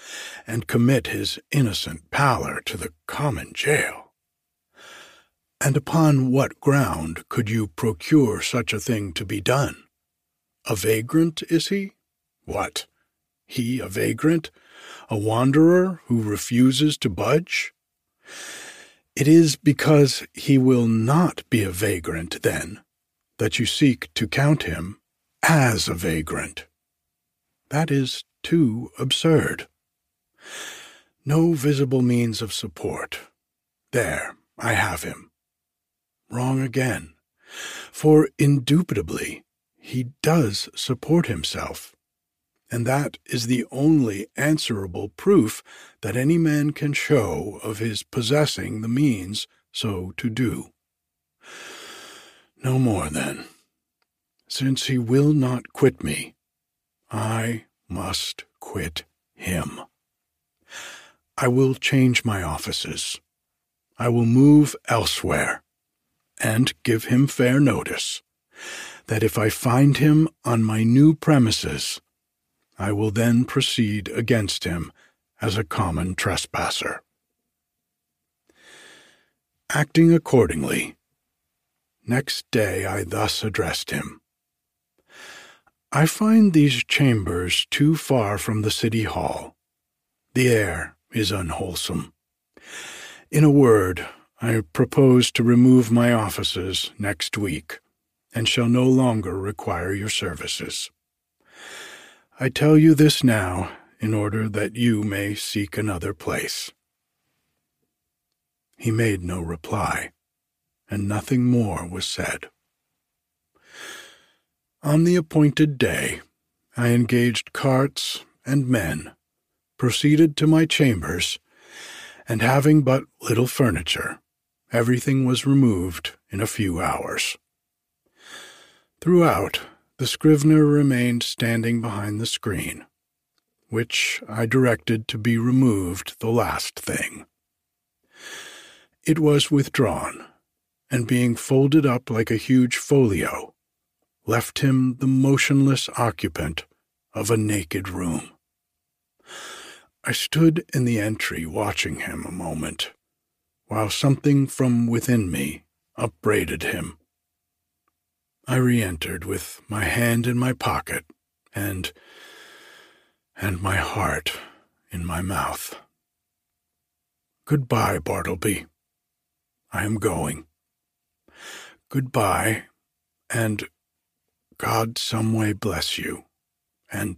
and commit his innocent pallor to the common jail. And upon what ground could you procure such a thing to be done? A vagrant, is he? What? He a vagrant? A wanderer who refuses to budge? It is because he will not be a vagrant, then, that you seek to count him as a vagrant. That is too absurd. No visible means of support. There, I have him. Wrong again. For indubitably, he does support himself. And that is the only answerable proof that any man can show of his possessing the means so to do. No more, then. Since he will not quit me, I must quit him. I will change my offices. I will move elsewhere, and give him fair notice that if I find him on my new premises, I will then proceed against him as a common trespasser. Acting accordingly, next day I thus addressed him. I find these chambers too far from the city hall. The air is unwholesome. In a word, I propose to remove my offices next week, and shall no longer require your services. I tell you this now in order that you may seek another place. He made no reply, and nothing more was said. On the appointed day, I engaged carts and men, proceeded to my chambers, and having but little furniture, everything was removed in a few hours. Throughout, the scrivener remained standing behind the screen, which I directed to be removed the last thing. It was withdrawn, and being folded up like a huge folio, left him the motionless occupant of a naked room. I stood in the entry watching him a moment, while something from within me upbraided him. I re entered with my hand in my pocket and and my heart in my mouth. Goodbye, Bartleby. I am going. Goodbye, and God some way bless you, and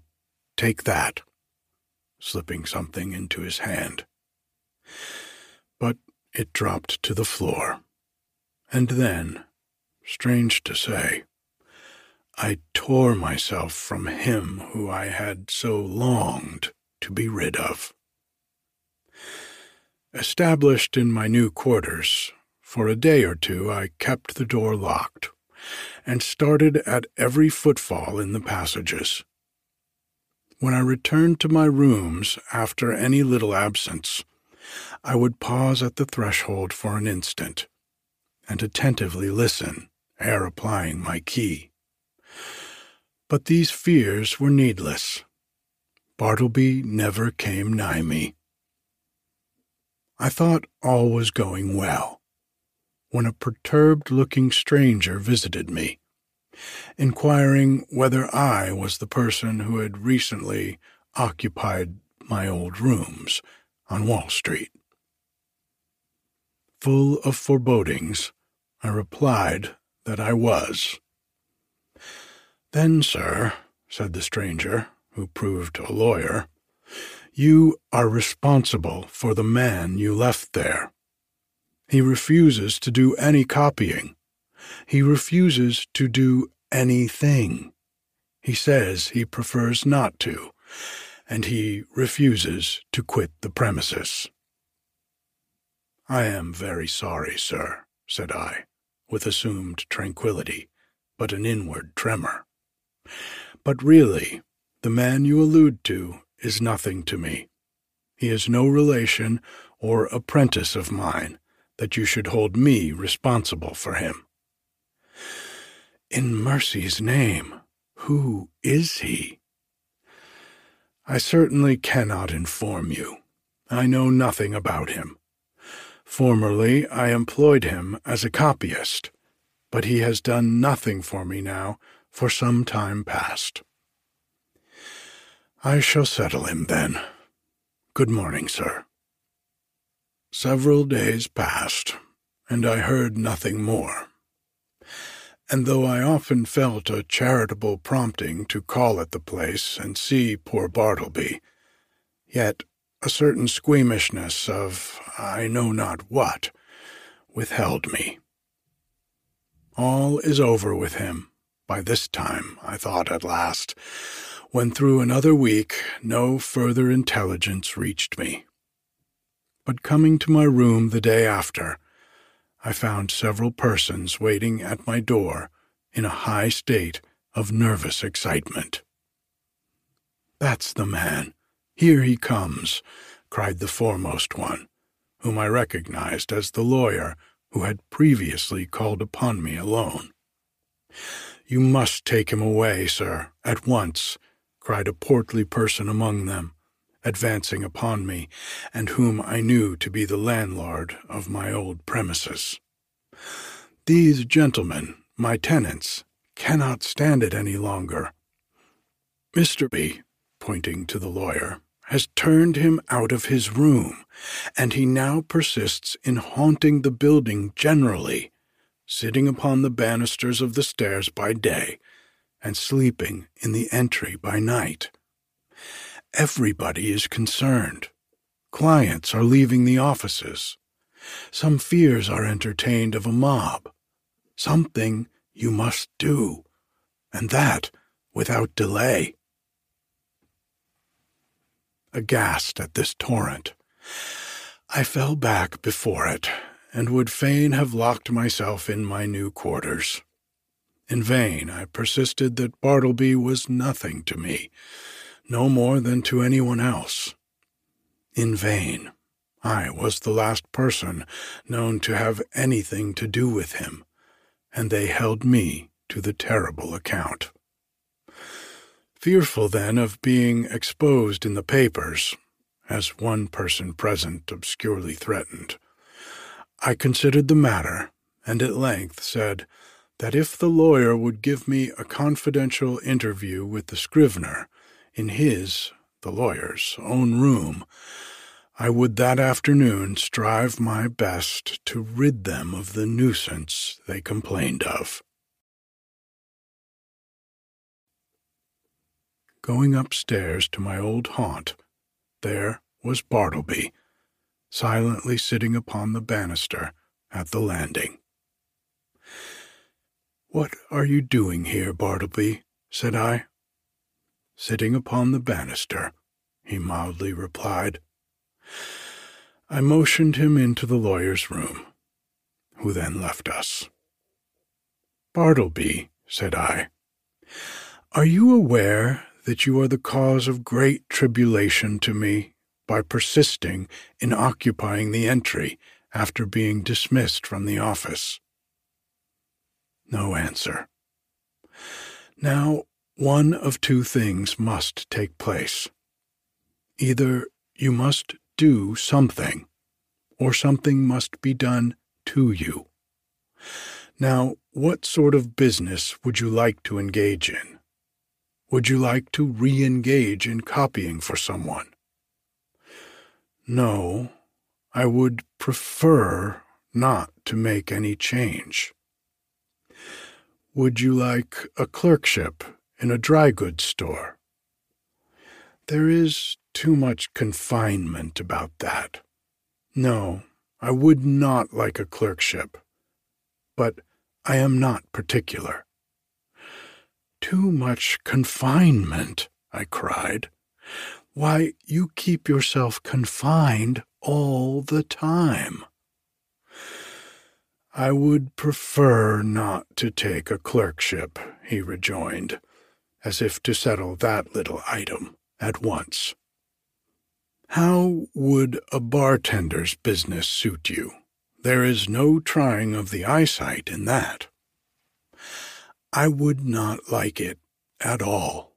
take that, slipping something into his hand. But it dropped to the floor, and then, strange to say, I tore myself from him who I had so longed to be rid of. Established in my new quarters, for a day or two I kept the door locked and started at every footfall in the passages. When I returned to my rooms after any little absence, I would pause at the threshold for an instant and attentively listen ere applying my key. But these fears were needless. Bartleby never came nigh me. I thought all was going well when a perturbed looking stranger visited me, inquiring whether I was the person who had recently occupied my old rooms on Wall Street. Full of forebodings, I replied that I was. Then, sir, said the stranger, who proved a lawyer, you are responsible for the man you left there. He refuses to do any copying. He refuses to do anything. He says he prefers not to, and he refuses to quit the premises. I am very sorry, sir, said I, with assumed tranquillity, but an inward tremor. But really, the man you allude to is nothing to me. He is no relation or apprentice of mine that you should hold me responsible for him. In mercy's name, who is he? I certainly cannot inform you. I know nothing about him. Formerly I employed him as a copyist, but he has done nothing for me now for some time past. I shall settle him then. Good morning, sir. Several days passed, and I heard nothing more. And though I often felt a charitable prompting to call at the place and see poor Bartleby, yet a certain squeamishness of I know not what withheld me. All is over with him by this time, I thought at last, when through another week no further intelligence reached me but coming to my room the day after, I found several persons waiting at my door in a high state of nervous excitement. That's the man. Here he comes, cried the foremost one, whom I recognized as the lawyer who had previously called upon me alone. You must take him away, sir, at once, cried a portly person among them advancing upon me, and whom I knew to be the landlord of my old premises. These gentlemen, my tenants, cannot stand it any longer. Mr. B, pointing to the lawyer, has turned him out of his room, and he now persists in haunting the building generally, sitting upon the banisters of the stairs by day, and sleeping in the entry by night. Everybody is concerned. Clients are leaving the offices. Some fears are entertained of a mob. Something you must do, and that without delay. Aghast at this torrent, I fell back before it, and would fain have locked myself in my new quarters. In vain I persisted that Bartleby was nothing to me, no more than to anyone else. In vain. I was the last person known to have anything to do with him, and they held me to the terrible account. Fearful then of being exposed in the papers, as one person present obscurely threatened, I considered the matter, and at length said that if the lawyer would give me a confidential interview with the scrivener, in his, the lawyer's, own room, I would that afternoon strive my best to rid them of the nuisance they complained of. Going upstairs to my old haunt, there was Bartleby, silently sitting upon the banister at the landing. What are you doing here, Bartleby? said I sitting upon the banister, he mildly replied. I motioned him into the lawyer's room, who then left us. Bartleby, said I, are you aware that you are the cause of great tribulation to me by persisting in occupying the entry after being dismissed from the office? No answer. Now, one of two things must take place. Either you must do something, or something must be done to you. Now, what sort of business would you like to engage in? Would you like to re engage in copying for someone? No, I would prefer not to make any change. Would you like a clerkship in a dry goods store? There is too much confinement about that. No, I would not like a clerkship. But I am not particular. Too much confinement, I cried. Why, you keep yourself confined all the time. I would prefer not to take a clerkship, he rejoined, as if to settle that little item at once. How would a bartender's business suit you? There is no trying of the eyesight in that. I would not like it at all,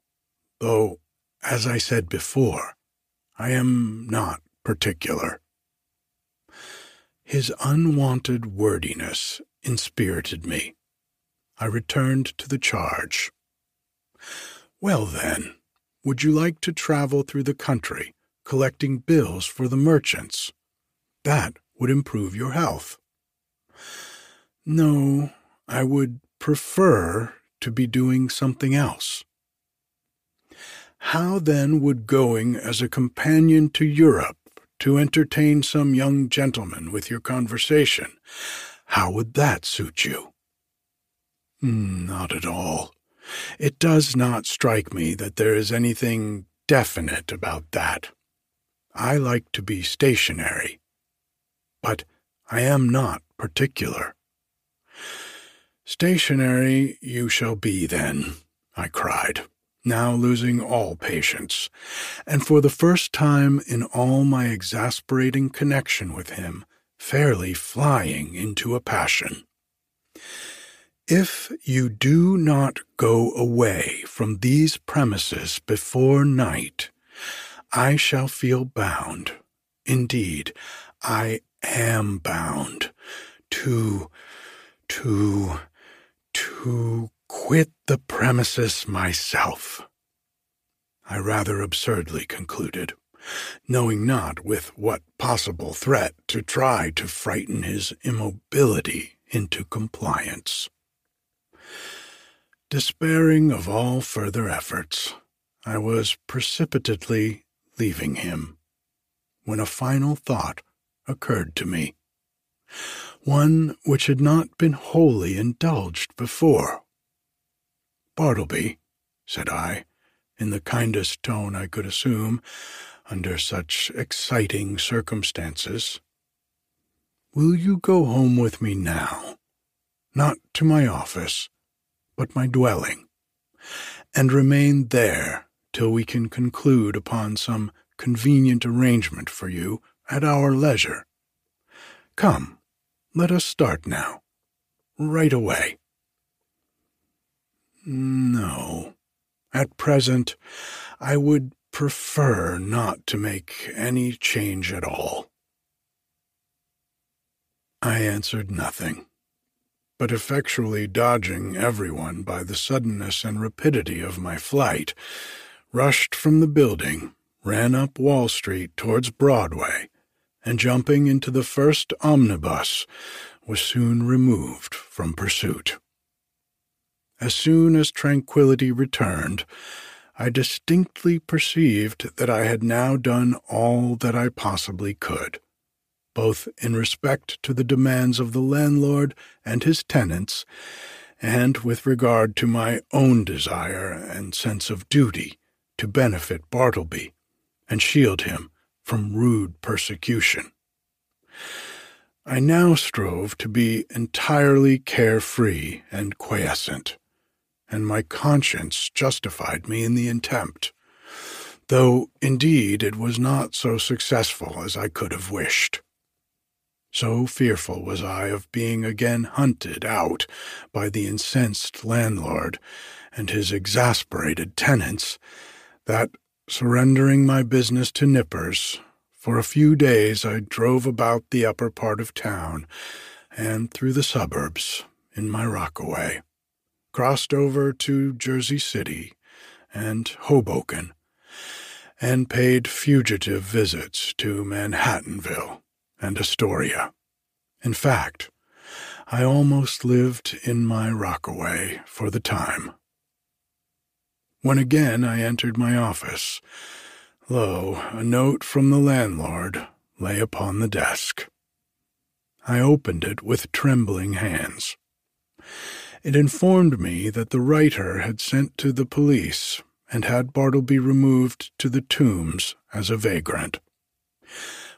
though, as I said before, I am not particular. His unwonted wordiness inspirited me. I returned to the charge. Well, then, would you like to travel through the country, collecting bills for the merchants? That would improve your health. No, I would prefer to be doing something else. How then would going as a companion to Europe to entertain some young gentleman with your conversation, how would that suit you? Hmm, not at all. It does not strike me that there is anything definite about that. I like to be stationary but I am not particular. Stationary you shall be, then, I cried, now losing all patience, and for the first time in all my exasperating connection with him, fairly flying into a passion. If you do not go away from these premises before night, I shall feel bound, indeed, I am bound to, to, to quit the premises myself. I rather absurdly concluded, knowing not with what possible threat to try to frighten his immobility into compliance. Despairing of all further efforts, I was precipitately leaving him, when a final thought occurred to me, one which had not been wholly indulged before. Bartleby, said I, in the kindest tone I could assume under such exciting circumstances, will you go home with me now, not to my office, but my dwelling, and remain there till we can conclude upon some convenient arrangement for you at our leisure. Come, let us start now, right away. No, at present I would prefer not to make any change at all. I answered nothing, but effectually dodging everyone by the suddenness and rapidity of my flight, rushed from the building, ran up Wall Street towards Broadway, and jumping into the first omnibus, was soon removed from pursuit. As soon as tranquillity returned, I distinctly perceived that I had now done all that I possibly could, both in respect to the demands of the landlord and his tenants, and with regard to my own desire and sense of duty to benefit Bartleby and shield him from rude persecution. I now strove to be entirely carefree and quiescent, and my conscience justified me in the attempt, though indeed it was not so successful as I could have wished. So fearful was I of being again hunted out by the incensed landlord and his exasperated tenants that Surrendering my business to Nippers, for a few days I drove about the upper part of town and through the suburbs in my rockaway, crossed over to Jersey City and Hoboken, and paid fugitive visits to Manhattanville and Astoria. In fact, I almost lived in my rockaway for the time. When again I entered my office, lo, a note from the landlord lay upon the desk. I opened it with trembling hands. It informed me that the writer had sent to the police and had Bartleby removed to the tombs as a vagrant.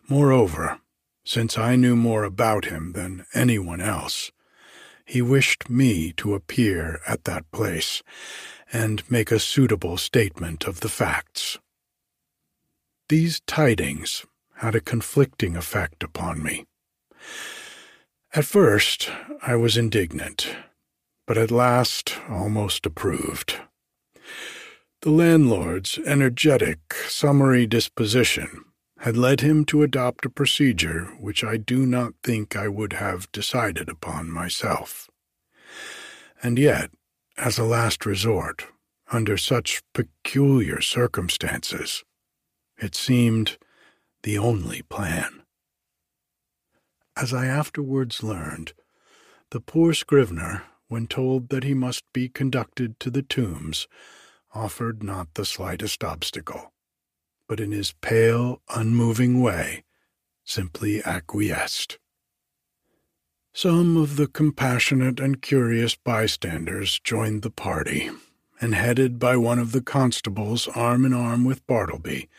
Moreover, since I knew more about him than anyone else, he wished me to appear at that place and make a suitable statement of the facts. These tidings had a conflicting effect upon me. At first, I was indignant, but at last almost approved. The landlord's energetic, summary disposition had led him to adopt a procedure which I do not think I would have decided upon myself. And yet, as a last resort, under such peculiar circumstances, it seemed the only plan. As I afterwards learned, the poor scrivener, when told that he must be conducted to the tombs, offered not the slightest obstacle, but in his pale, unmoving way, simply acquiesced. Some of the compassionate and curious bystanders joined the party, and headed by one of the constables arm in arm with Bartleby,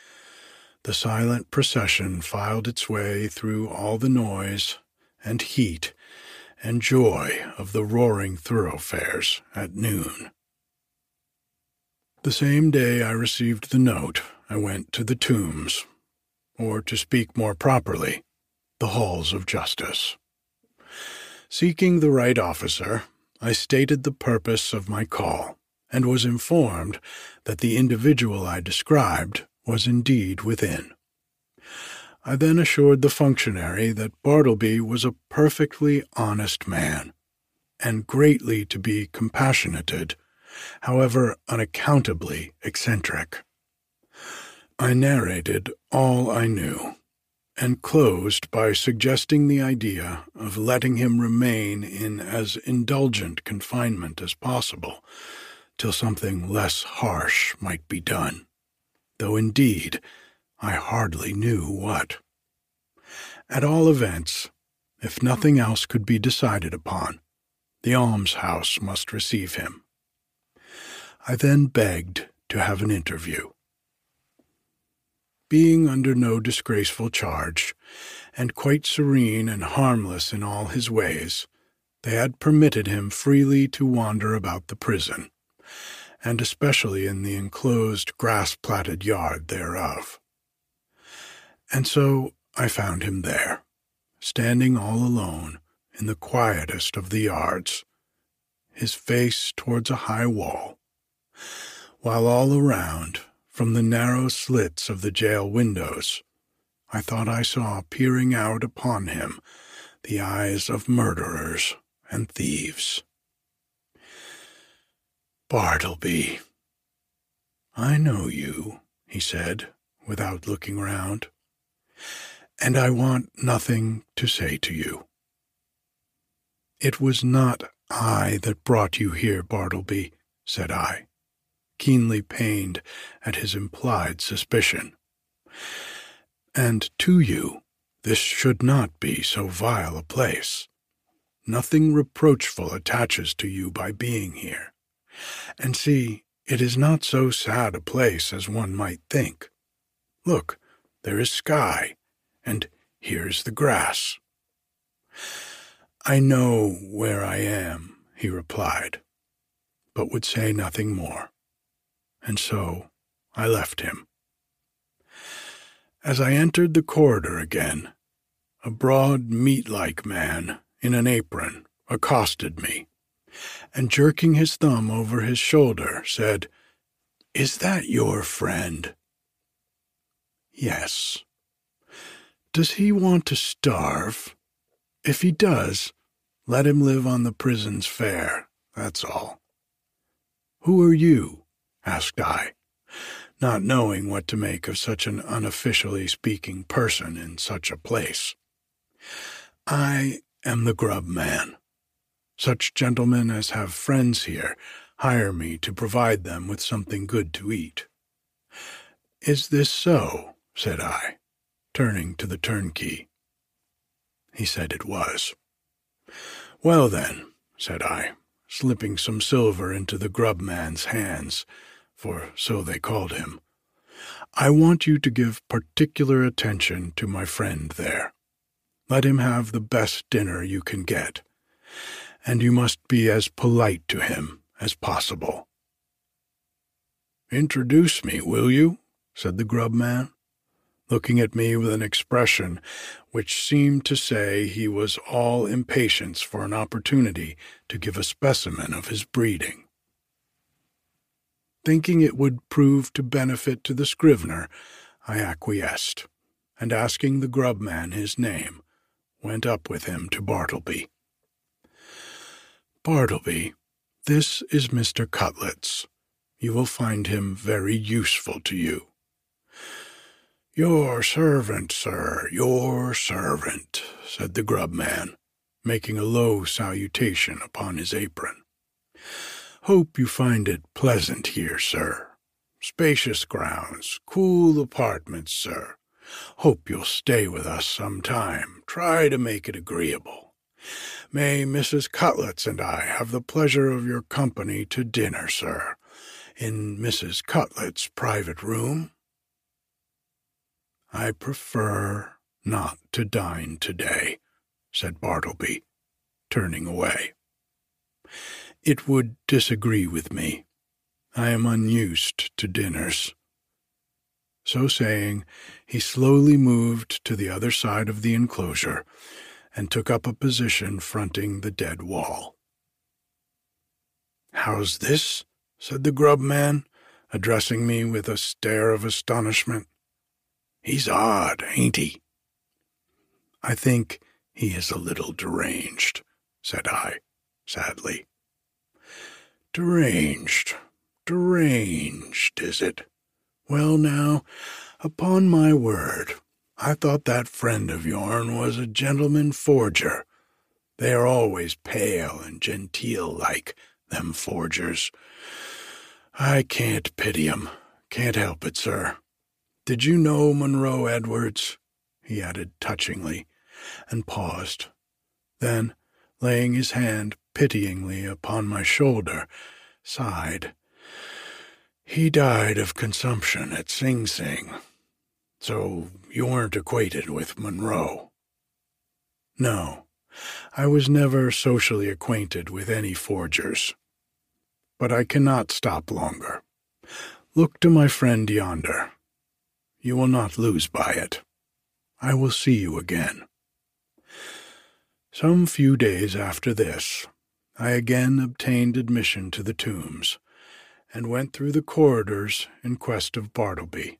the silent procession filed its way through all the noise and heat and joy of the roaring thoroughfares at noon. The same day I received the note, I went to the tombs, or to speak more properly, the halls of justice. Seeking the right officer, I stated the purpose of my call, and was informed that the individual I described was indeed within. I then assured the functionary that Bartleby was a perfectly honest man, and greatly to be compassionated, however unaccountably eccentric. I narrated all I knew, and closed by suggesting the idea of letting him remain in as indulgent confinement as possible till something less harsh might be done though indeed I hardly knew what. At all events, if nothing else could be decided upon, the almshouse must receive him. I then begged to have an interview. Being under no disgraceful charge, and quite serene and harmless in all his ways, they had permitted him freely to wander about the prison, and especially in the enclosed grass platted yard thereof. And so I found him there, standing all alone in the quietest of the yards, his face towards a high wall, while all around, from the narrow slits of the jail windows, I thought I saw peering out upon him the eyes of murderers and thieves. Bartleby. I know you, he said, without looking round, and I want nothing to say to you. It was not I that brought you here, Bartleby, said I, keenly pained at his implied suspicion. And to you, this should not be so vile a place. Nothing reproachful attaches to you by being here. And see, it is not so sad a place as one might think. Look, there is sky, and here's the grass. I know where I am, he replied, but would say nothing more. And so I left him. As I entered the corridor again, a broad, meat like man in an apron accosted me and jerking his thumb over his shoulder, said, Is that your friend? Yes. Does he want to starve? If he does, Let him live on the prison's fare, that's all. Who are you? Asked I, not knowing what to make of such an unofficially speaking person in such a place. I am the grub man. Such gentlemen as have friends here hire me to provide them with something good to eat. Is this so? said I, turning to the turnkey. He said it was. Well, then, said I, slipping some silver into the grub man's hands, for so they called him, I want you to give particular attention to my friend there. Let him have the best dinner you can get, and you must be as polite to him as possible. Introduce me, will you? said the grub man looking at me with an expression which seemed to say he was all impatience for an opportunity to give a specimen of his breeding. Thinking it would prove to benefit to the scrivener, I acquiesced, and asking the grub man his name, went up with him to Bartleby. Bartleby, this is Mr. Cutlets. You will find him very useful to you. Your servant, sir, your servant, said the grub man, making a low salutation upon his apron. Hope you find it pleasant here, sir. Spacious grounds, cool apartments, sir. Hope you'll stay with us some time. Try to make it agreeable. May Mrs. Cutlets and I have the pleasure of your company to dinner, sir, in Mrs. Cutlets' private room? I prefer not to dine today, said Bartleby, turning away. It would disagree with me. I am unused to dinners. So saying, he slowly moved to the other side of the enclosure and took up a position fronting the dead wall. How's this? said the grub man, addressing me with a stare of astonishment. He's odd, ain't he? I think he is a little deranged, said I, sadly. Deranged, deranged, is it? Well, now, upon my word, I thought that friend of yourn was a gentleman forger. They are always pale and genteel like, them forgers. I can't pity 'em. Can't help it, sir. Did you know Monroe Edwards? he added touchingly, and paused. Then, laying his hand pityingly upon my shoulder, sighed. He died of consumption at Sing Sing. So you weren't acquainted with Monroe? No, I was never socially acquainted with any forgers. But I cannot stop longer. Look to my friend yonder. You will not lose by it. I will see you again. Some few days after this, I again obtained admission to the tombs, and went through the corridors in quest of Bartleby,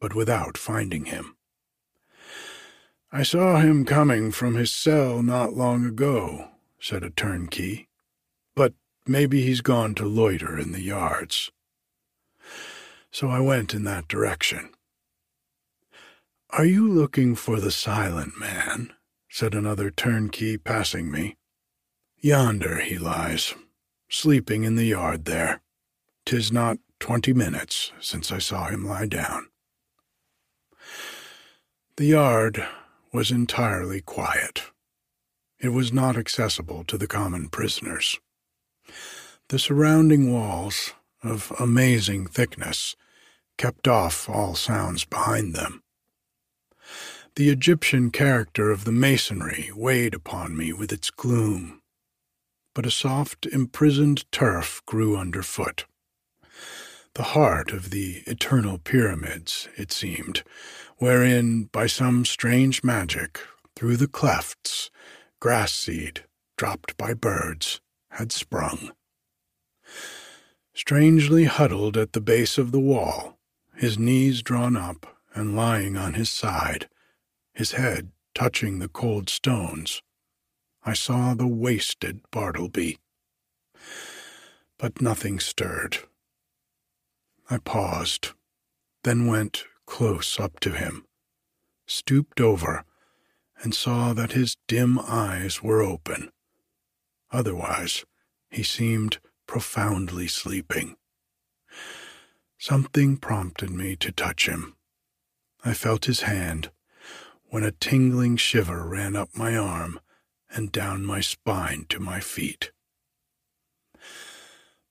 but without finding him. I saw him coming from his cell not long ago, said a turnkey, but maybe he's gone to loiter in the yards. So I went in that direction. Are you looking for the silent man? said another turnkey passing me. Yonder he lies, sleeping in the yard there. Tis not twenty minutes since I saw him lie down. The yard was entirely quiet. It was not accessible to the common prisoners. The surrounding walls, of amazing thickness, kept off all sounds behind them. The Egyptian character of the masonry weighed upon me with its gloom, but a soft, imprisoned turf grew underfoot. The heart of the eternal pyramids, it seemed, wherein, by some strange magic, through the clefts, grass seed, dropped by birds, had sprung. Strangely huddled at the base of the wall, his knees drawn up and lying on his side, his head touching the cold stones, I saw the wasted Bartleby. But nothing stirred. I paused, then went close up to him, stooped over, and saw that his dim eyes were open. Otherwise, he seemed profoundly sleeping. Something prompted me to touch him. I felt his hand when a tingling shiver ran up my arm and down my spine to my feet.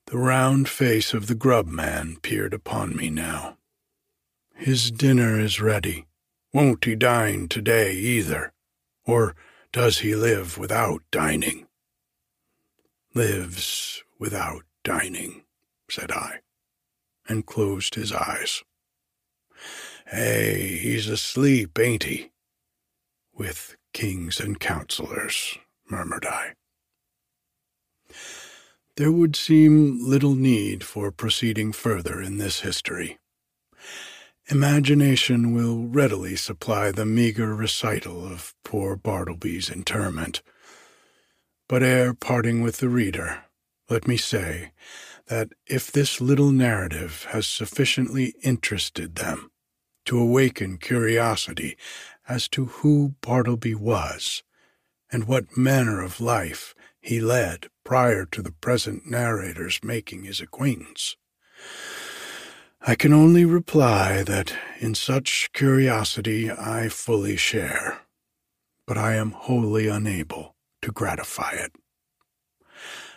The round face of the grub man peered upon me now. His dinner is ready. Won't he dine today either? Or does he live without dining? Lives without dining, said I, and closed his eyes. Hey, he's asleep, ain't he? With kings and counselors, murmured I. There would seem little need for proceeding further in this history. Imagination will readily supply the meager recital of poor Bartleby's interment. But ere parting with the reader, let me say that if this little narrative has sufficiently interested them to awaken curiosity as to who Bartleby was and what manner of life he led prior to the present narrator's making his acquaintance. I can only reply that in such curiosity I fully share, but I am wholly unable to gratify it.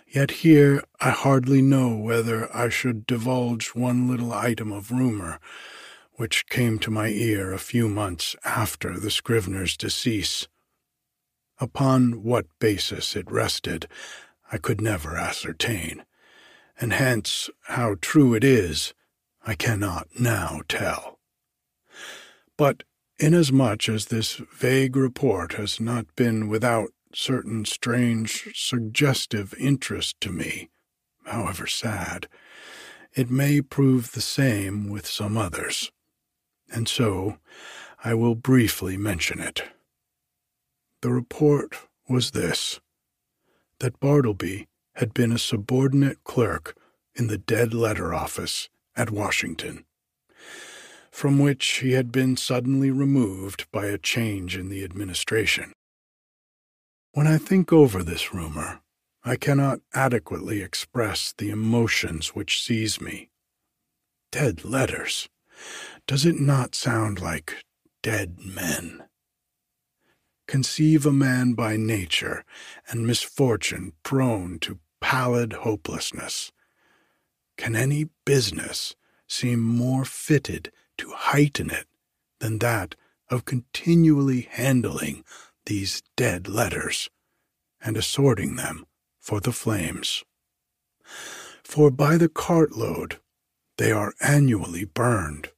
Yet here I hardly know whether I should divulge one little item of rumor which came to my ear a few months after the scrivener's decease. Upon what basis it rested, I could never ascertain, and hence how true it is, I cannot now tell. But inasmuch as this vague report has not been without certain strange suggestive interest to me, however sad, it may prove the same with some others and so I will briefly mention it. The report was this that Bartleby had been a subordinate clerk in the dead letter office at Washington, from which he had been suddenly removed by a change in the administration. When I think over this rumor, I cannot adequately express the emotions which seize me. Dead letters. Does it not sound like dead men? Conceive a man by nature and misfortune prone to pallid hopelessness. Can any business seem more fitted to heighten it than that of continually handling these dead letters and assorting them for the flames? For by the cartload they are annually burned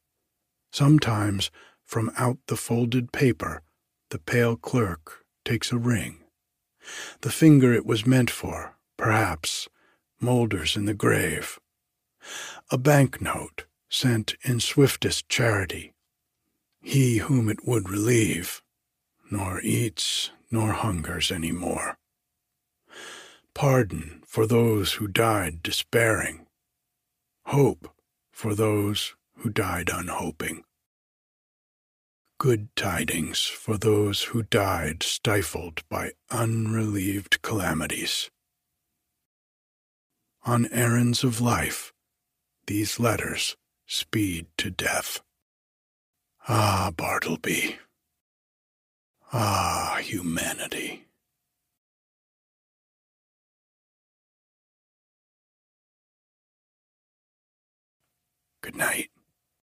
Sometimes from out the folded paper the pale clerk takes a ring. The finger it was meant for, perhaps, moulders in the grave. A banknote sent in swiftest charity. He whom it would relieve, nor eats nor hungers any more. Pardon for those who died despairing. Hope for those who died unhoping. Good tidings for those who died stifled by unrelieved calamities. On errands of life, these letters speed to death. Ah, Bartleby. Ah, humanity. Good night.